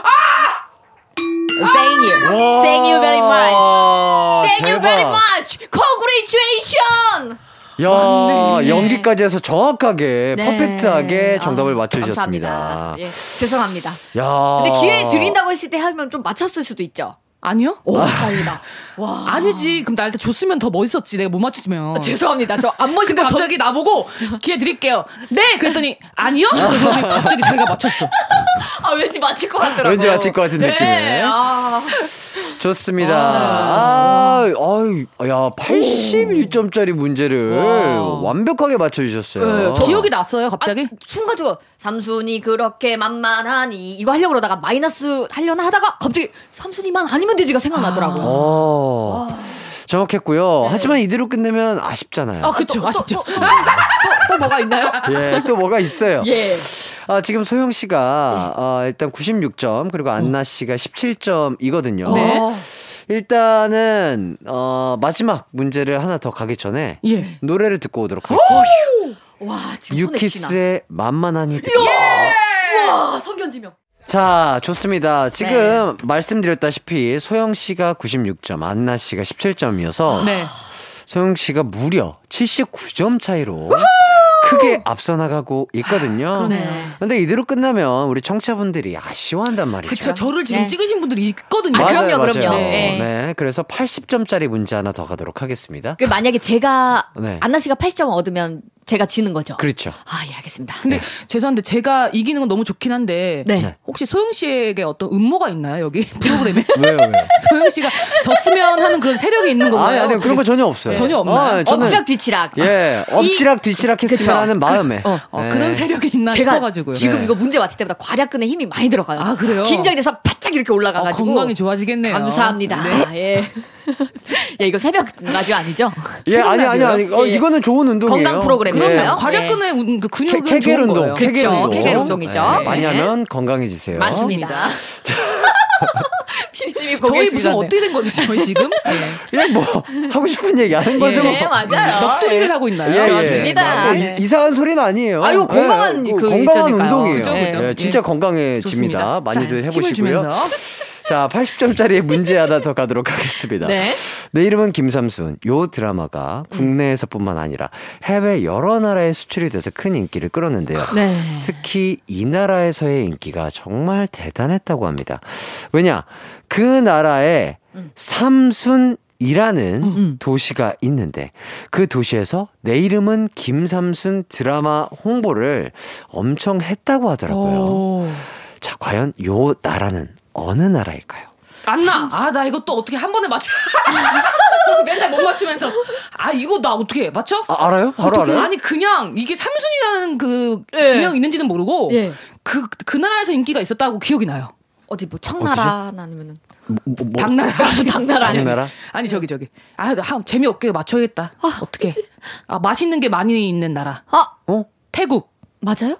Thank you, thank you very much, 와, thank you 대박. very much, congratulations. 야 연기까지 해서 정확하게 네. 퍼펙트하게 정답을 아, 맞춰주셨습니다. 감사합니다. 예, 죄송합니다. 야. 근데 기회 드린다고 했을 때 하면 좀 맞췄을 수도 있죠. 아니요? 오, 다행이다. 와, 아니지. 그럼 나한테 줬으면 더 멋있었지. 내가 못 맞추면. 죄송합니다. 저 안 멋있고 더 갑자기 나보고 기회 드릴게요. 네. 그랬더니 아니요. 그랬더니 갑자기 자기가 맞췄어. 아, 왠지 맞힐 것 같더라고요. 왠지 맞힐 것 같은 네, 느낌에. 아, 좋습니다. 아, 아유, 야, 81점짜리 문제를 와. 완벽하게 맞춰주셨어요. 네, 저- 기억이 났어요. 갑자기. 아, 순간적으로 삼순이 그렇게 만만하니 이거 하려고 그러다가 마이너스 하려나 하다가 갑자기 삼순이만 아니면 되지가 생각나더라고요. 어, 정확했고요. 하지만 이대로 끝내면 아쉽잖아요. 아 그쵸. 또, 아쉽죠. 또, 또, 또, 또 뭐가 있나요? 예, 또 뭐가 있어요. 예. 아, 지금 소영 씨가 어, 일단 96점, 그리고 안나 씨가 17점이거든요. 네. 어, 일단은, 어, 마지막 문제를 하나 더 가기 전에 예. 노래를 듣고 오도록 하겠습니다. 와, 지금 손에 치나. 유키스의 만만하니 듣고. 와, 성견지명. 자, 좋습니다. 지금 네. 말씀드렸다시피 소영 씨가 96점, 안나 씨가 17점이어서 네. 소영 씨가 무려 79점 차이로 크게 앞서 나가고 있거든요. 그러네요. 근데 이대로 끝나면 우리 청취자분들이 아쉬워한단 말이죠. 그쵸. 저를 지금 네. 찍으신 분들이 있거든요. 아, 맞아요, 그럼요, 맞아요. 그럼요. 네. 네. 그래서 80점짜리 문제 하나 더 가도록 하겠습니다. 그 만약에 제가 네. 안나 씨가 80점 얻으면 제가 지는 거죠. 그렇죠. 아, 예, 알겠습니다. 근데 죄송한데 제가 이기는 건 너무 좋긴 한데 네. 네. 혹시 소영 씨에게 어떤 음모가 있나요 여기 프로그램에 왜요, 왜요? 소영 씨가 졌으면 하는 그런 세력이 있는 건가요? 아니, 아니, 그런 거 전혀 없어요. 전혀 없나요? 어, 저는, 엎치락 뒤치락. 예, 엎치락 뒤치락 했으면. 하는 마음에. 어, 네. 그런 세력이 있나 제가 싶어가지고요. 지금 네. 이거 문제 맞힐 때마다 괄약근에 힘이 많이 들어가요. 아, 그래요? 긴장이 돼서 바짝 이렇게 어, 올라가가지고. 건강이 좋아지겠네요. 감사합니다. 네. 예. 예, 이거 새벽 라디오 아니죠? 예, 아니, 아니, 아니. 어, 예. 이거는 좋은 운동이에요. 건강 프로그램인가요? 예. 그럼요. 과략근의 운- 그 케, 근육은 케겔 좋은 운동. 거예요. 케겔 그쵸, 운동. 케겔 운동이죠. 네, 많이 네. 하면 건강해지세요. 맞습니다. 피디님이 보고 저희 무슨. 어떻게 된 거죠 저희 지금? 예. 그냥 뭐 하고 싶은 얘기 하는 거죠. 네, 맞아요. 넋두리를 하고 있나요? 예, 예. 그렇습니다. 뭐 네. 이- 이상한 소리는 아니에요. 아, 이거 건강한 예, 그 건강한 일자니까요. 운동이에요. 그죠. 예, 진짜 예. 건강해집니다. 좋습니다. 많이들 자, 해보시고요. 자, 80점짜리 문제 하나 더 가도록 하겠습니다. 네. 내 이름은 김삼순. 요 드라마가 국내에서뿐만 아니라 해외 여러 나라에 수출이 돼서 큰 인기를 끌었는데요. 네. 특히 이 나라에서의 인기가 정말 대단했다고 합니다. 왜냐, 그 나라에 삼순 이라는 도시가 있는데 그 도시에서 내 이름은 김삼순 드라마 홍보를 엄청 했다고 하더라고요. 오. 자, 과연 요 나라는 어느 나라일까요? 안나. 아, 나 이거 또 어떻게 한 번에 맞춰. 맨날 못 맞추면서. 아, 이거 나 어떻게 맞춰? 아, 알아요? 바로 어떻게? 알아요? 아니 그냥 이게 삼순이라는 그 예. 지명 있는지는 모르고 예. 그, 그 나라에서 인기가 있었다고 기억이 나요. 어디 뭐 청나라 아니면은 뭐, 뭐, 뭐, 당나라. 당나라 아니면 당나라? 아니 저기 저기. 아, 재미없게 맞춰야겠다. 어떻게? 아, 맛있는 게 많이 있는 나라. 아 어? 태국. 맞아요?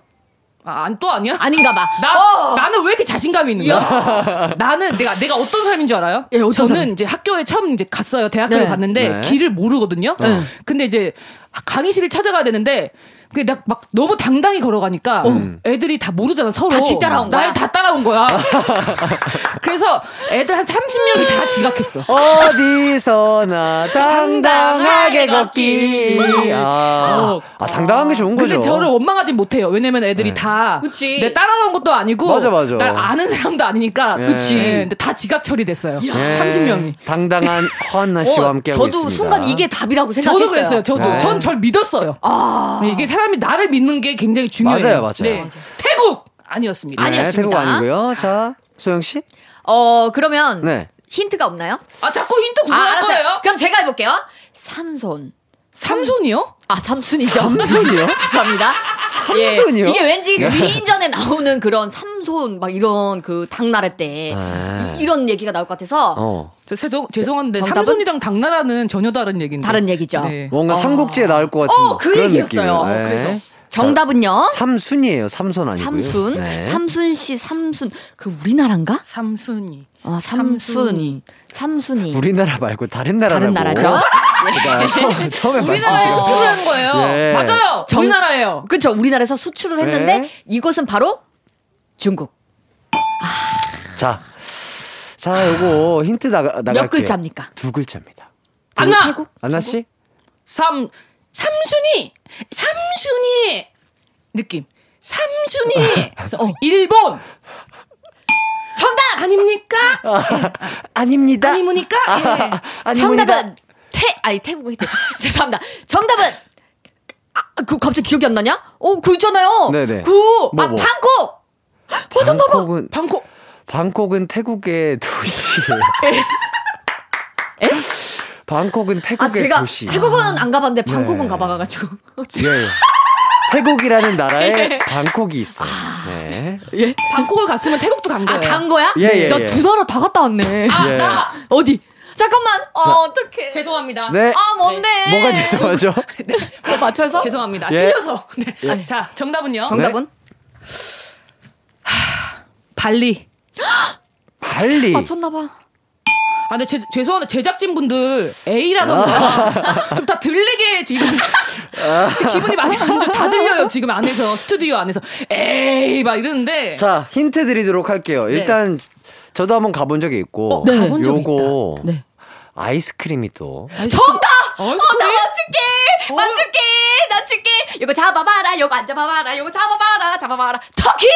아, 안- 또 아니야? 아닌가 봐. 나 어. 나는 왜 이렇게 자신감이 있는 거야? 나는 내가 내가 어떤 사람인 줄 알아요? 예, 어떤 저는 사람? 이제 학교에 처음 이제 갔어요. 대학교에 네. 갔는데 네. 길을 모르거든요. 근데 이제 강의실을 찾아가야 되는데 근데 나막 너무 당당히 걸어가니까 애들이 다 모르잖아 서로 다 뒤따라온 거야? 날다 따라온 거야. 그래서 애들 한 30명이 다 지각했어. 어디서나 당당하게 걷기. 아, 아, 당당한 게 좋은 거죠. 근데 저를 원망하진 못해요. 왜냐면 애들이 다 그치. 내 따라온 것도 아니고 맞아, 맞아. 날 아는 사람도 아니니까. 예. 그치. 근데 다 지각 처리됐어요. 네. 30명이. 당당한 허한나 씨와 어, 함께 하고 저도 있습니다. 순간 이게 답이라고 생각했어요. 저도 그랬어요. 저도. 네. 전절 믿었어요. 아. 이게 사람 이 나를 믿는 게 굉장히 중요해요. 맞아요, 맞아요. 네. 태국 아니었습니다. 네, 아니었습니다. 태국 아니고요. 자, 소영 씨. 어, 그러면 네. 힌트가 없나요? 아 자꾸 힌트 아, 구할 알았어요. 거예요? 그럼 제가 해볼게요. 삼손. 삼손이요? 아, 삼순이죠. 삼손이요? 죄송합니다. 삼손이요? 예, 이게 왠지 그 위인전에 나오는 그런 삼손 막 이런 그 당나라 때 아. 이- 이런 얘기가 나올 것 같아서 어. 저, 죄송, 죄송한데 정답은? 삼손이랑 당나라는 전혀 다른 얘기인데. 다른 얘기죠. 네. 뭔가 삼국지에 나올 것 같은 어, 그 그런 얘기였어요. 느낌이에요. 네. 그래서 정답은요. 삼순이에요. 삼손 아니고요. 삼순, 네. 삼순 씨, 삼순. 그 우리나라인가? 삼순이. 아, 삼순, 삼순이. 우리나라 말고 다른 나라라고. 다른 나라죠? 그러니까 처음, 처음에 우리나라에 말씀드렸죠. 수출을 한 거예요. 예. 맞아요. 정- 우리나라예요. 그쵸. 우리나라에서 수출을 했는데 네. 이것은 바로 중국. 자, 자, 요거 힌트 나가 나갈게요. 몇 글자입니까? 두 글자입니다. 안나. 태국? 안나 씨? 삼 삼순이 삼순이 느낌. 삼순이. 어, 일본 정답! 아닙니까? 아닙니다. 아니무니까? 예. 아닙니다. 정답은 태, 아니, 태국이 태. 죄송합니다. 정답은 아, 그 갑자기 기억이 안 나냐? 어, 그 있잖아요. 네네. 그, 뭐, 아, 뭐. 방콕! 방콕은 방콕. 방콕은 태국의 도시. 방콕은 아, 태국의 제가 도시. 태국은 안 가봤는데 방콕은 네. 가봐가지고. 예, 예. 태국이라는 나라에 방콕이 있어요. 네. 예? 방콕을 갔으면 태국도 간 아, 거예요. 간 거야? 예, 예, 나 예. 두 나라 다 갔다 왔네. 아, 예. 나 어디? 잠깐만. 어, 어떡해. 죄송합니다. 네. 아, 뭔데? 뭐가 죄송하죠? 뭐 맞춰서? 죄송합니다. 예. 틀려서. 네. 자, 정답은요. 정답은? 발리. 발리. 맞췄나 봐. 아, 근데 제, 죄송한데 제작진분들 A라던가 좀 다 들리게 지금 지금 기분이 많이. 다 들려요 지금 안에서 스튜디오 안에서 에이 막 이러는데 자, 힌트 드리도록 할게요. 일단 저도 한번 가본 적이 있고 네. 어, 가본 적이 요거 네. 아이스크림이 또 정답! 어, 어, 나 맞출게! 맞출게! 맞출게! 이거 잡아봐라, 이거 안 잡아봐라, 이거 잡아봐라, 잡아봐라. 터키!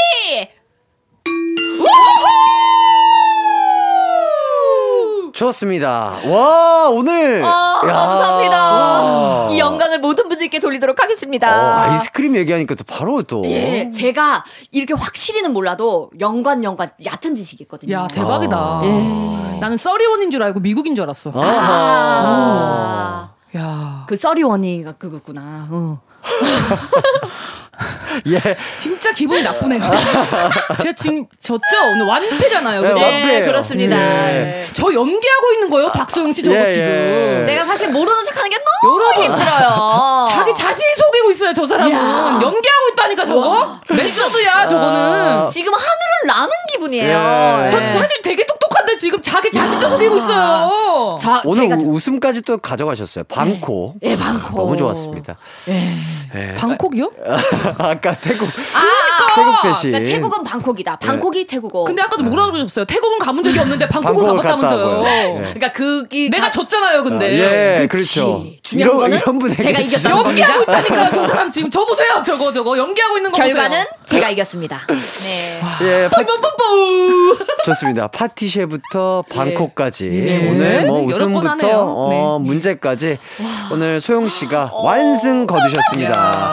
좋습니다. 와, 오늘 아, 야. 감사합니다. 이 영광을 모든 분들께 돌리도록 어, 하겠습니다. 아이스크림 얘기하니까 또 바로 또 예, 제가 이렇게 확실히는 몰라도 연관 연관 얕은 지식이 있거든요. 야 대박이다. 아. 예. 나는 써리원인 줄 알고 미국인 줄 알았어. 아, 야그 써리원이가 그거구나. 어. 예. 진짜 기분이 나쁘네요. 제가 지금 졌죠 오늘 완패잖아요. 네? 완패예요. 예, 그렇습니다. 예. 예. 저 연기하고 있는 거예요, 박소영 씨 저거 예, 지금. 예. 제가 사실 모르는 척 하는 게 너무 여러분. 힘들어요. 자기 자신이 속이고 있어요, 저 사람은. 연기하고 있다니까, 저거? 메소드야, 저거는. 지금 하늘을 나는 기분이에요. 예. 전 사실 되게 똑똑한데 지금 자기 자신도 속이고 있어요. 자, 오늘 제가 우- 웃음까지 또 가져가셨어요. 방콕. 예, 방콕. 너무 좋았습니다. 예. 방콕이요? 아까 태국 아, 태국 대신 그러니까 태국은 방콕이다. 방콕이 태국어. 근데 아까도 뭐라 그러셨어요? 태국은 가본 적이 없는데 방콕을 가봤다면서요. 예. 그러니까 그기 내가 졌잖아요, 근데. 예. 그렇죠. 중요한 이런, 거는 이런 제가 이겼다는 겁니다. 연기하고 있다니까요, 저 사람 지금. 저 보세요, 저거, 저거. 연기 하고 있는 거 결과는 보세요. 제가 이겼습니다. 네. 예, 파! 좋습니다. 파티쉐부터 방콕까지 예. 오늘 뭐 웃음부터 하네요. 어, 네. 문제까지 오늘 소영 씨가 완승 거두셨습니다.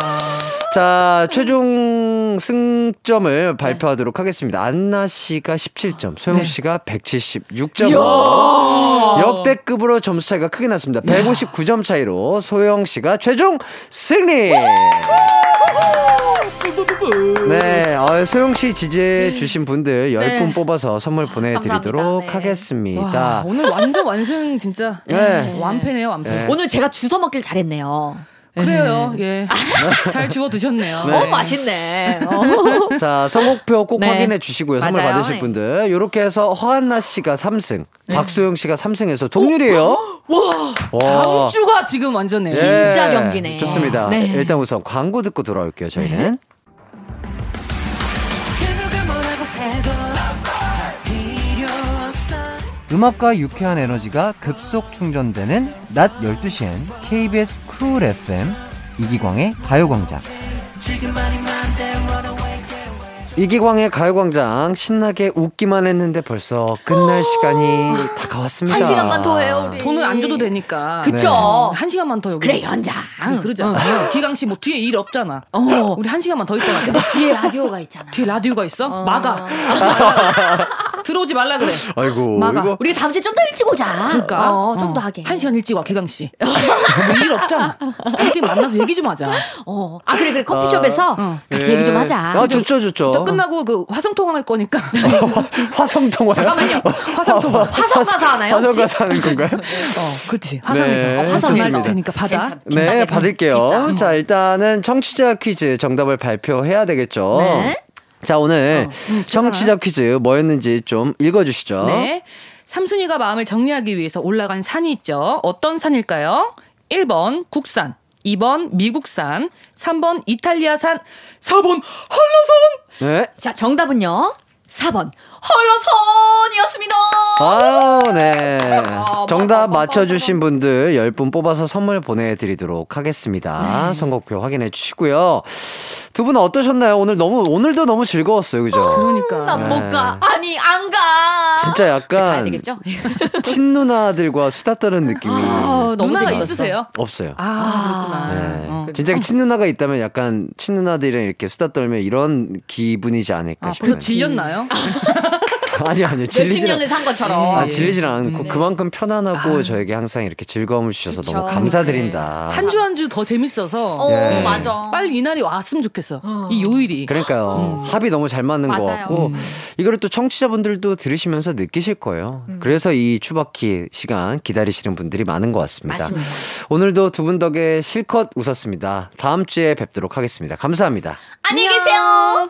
자, 최종 승점을 발표하도록 하겠습니다. 안나 씨가 17점, 소영 씨가 176점. 역대급으로 점수 차이가 크게 났습니다. 159점 차이로 소영 씨가 최종 승리! 네, 어, 소영 씨 지지해 주신 분들 10분 뽑아서 선물 보내드리도록 감사합니다. 네. 하겠습니다. 와, 오늘 완전 완승 진짜. 네. 완패네요, 완패. 네. 오늘 제가 주워 먹길 잘했네요. 그래요. 예. 잘 주워 드셨네요. 네. 어, 맛있네. 어. 자, 선곡표 꼭 네. 확인해 주시고요. 선물 맞아요. 받으실 네. 분들. 요렇게 해서 허한나 씨가 3승, 박소영 씨가 3승해서 동률이에요. 와. 와. 다음 주가 지금 완전해요. 예, 진짜 경기네. 좋습니다. 네. 일단 우선 광고 듣고 돌아올게요, 저희는. 음악과 유쾌한 에너지가 급속 충전되는 낮 12시엔 KBS 쿨 FM 이기광의 가요광장. 이기광의 가요광장 신나게 웃기만 했는데 벌써 끝날 시간이 다가왔습니다. 한 시간만 더 해요, 우리. 돈을 안 줘도 되니까. 그쵸. 네. 한 시간만 더 여기. 그래, 연장. 아니, 그러잖아. 기강 씨 뭐 뒤에 일 없잖아. 어. 우리 한 시간만 더 있다 가자. 근데 뒤에 라디오가 있잖아. 뒤에 라디오가 있어? 막아. 들어오지 말라 그래. 아이고 막아. 이거 우리 다음 주에 좀 더 일찍 오자. 그러니까. 어, 좀더 하게. 한 시간 일찍 와, 기강 씨. 뭐일 없잖아. 일찍 만나서 얘기 좀 하자. 어. 아, 그래, 그래. 커피숍에서 어. 같이 얘기 좀 하자. 아 좋죠 좋죠. 또 끝나고 그 화성 통화 할 거니까. 화성 통화요? 잠깐만요. 화성 통화. 화성 가서 하나요? 화성? 가서 하는 건가요? 어, 그렇지. 화성에서. 네, 어, 화성에서 좋습니다. 되니까 받아. 괜찮- 네, 받을게요. 비싸. 자, 일단은 청취자 퀴즈 정답을 발표해야 되겠죠. 네. 자, 오늘 음, 청취자 퀴즈 뭐였는지 좀 읽어주시죠. 네. 삼순이가 마음을 정리하기 위해서 올라간 산이 있죠. 어떤 산일까요? 1번 국산, 2번 미국산, 3번 이탈리아산, 4번 한라산. 네. 자, 정답은요. 4번. 헐러선이었습니다. 아유, 네. 아, 정답 뭐, 맞춰주신 분들 10분 뽑아서 선물 보내드리도록 하겠습니다. 네. 선곡표 확인해 주시고요. 두 분 어떠셨나요? 오늘 너무, 오늘도 너무 즐거웠어요. 그죠? 그러니까. 난못 네. 가. 아니, 안 가. 진짜 가야 약간 되겠죠? 친누나들과 수다 떠는 느낌이 아, 너무 누나가. 있으세요? 없어요. 아, 그렇구나. 네. 어. 진짜 친 누나가 있다면 약간 친 누나들이랑 이렇게 수다 떨면 이런 기분이지 않을까 아, 싶어요. 그 질렸나요? 아니 아니요. 몇십 년을 산 것처럼. 아, 질리진 않고 네. 그만큼 편안하고 아. 저에게 항상 이렇게 즐거움을 주셔서 그쵸. 너무 감사드린다. 한 주 한 주 더 재밌어서 어, 예. 맞아. 빨리 이날이 왔으면 좋겠어. 이 요일이. 그러니까요. 합이 너무 잘 맞는 것 맞아요. 같고 이거를 또 청취자분들도 들으시면서 느끼실 거예요. 그래서 이 추바키 시간 기다리시는 분들이 많은 것 같습니다. 맞습니다. 오늘도 두 분 덕에 실컷 웃었습니다. 다음 주에 뵙도록 하겠습니다. 감사합니다. 안녕히 계세요.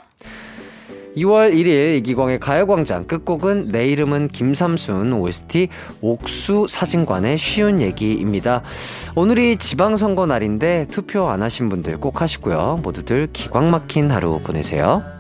2월 1일 이기광의 가요광장 끝곡은 내 이름은 김삼순 OST 옥수 사진관의 쉬운 얘기입니다. 오늘이 지방선거 날인데 투표 안 하신 분들 꼭 하시고요. 모두들 기광 막힌 하루 보내세요.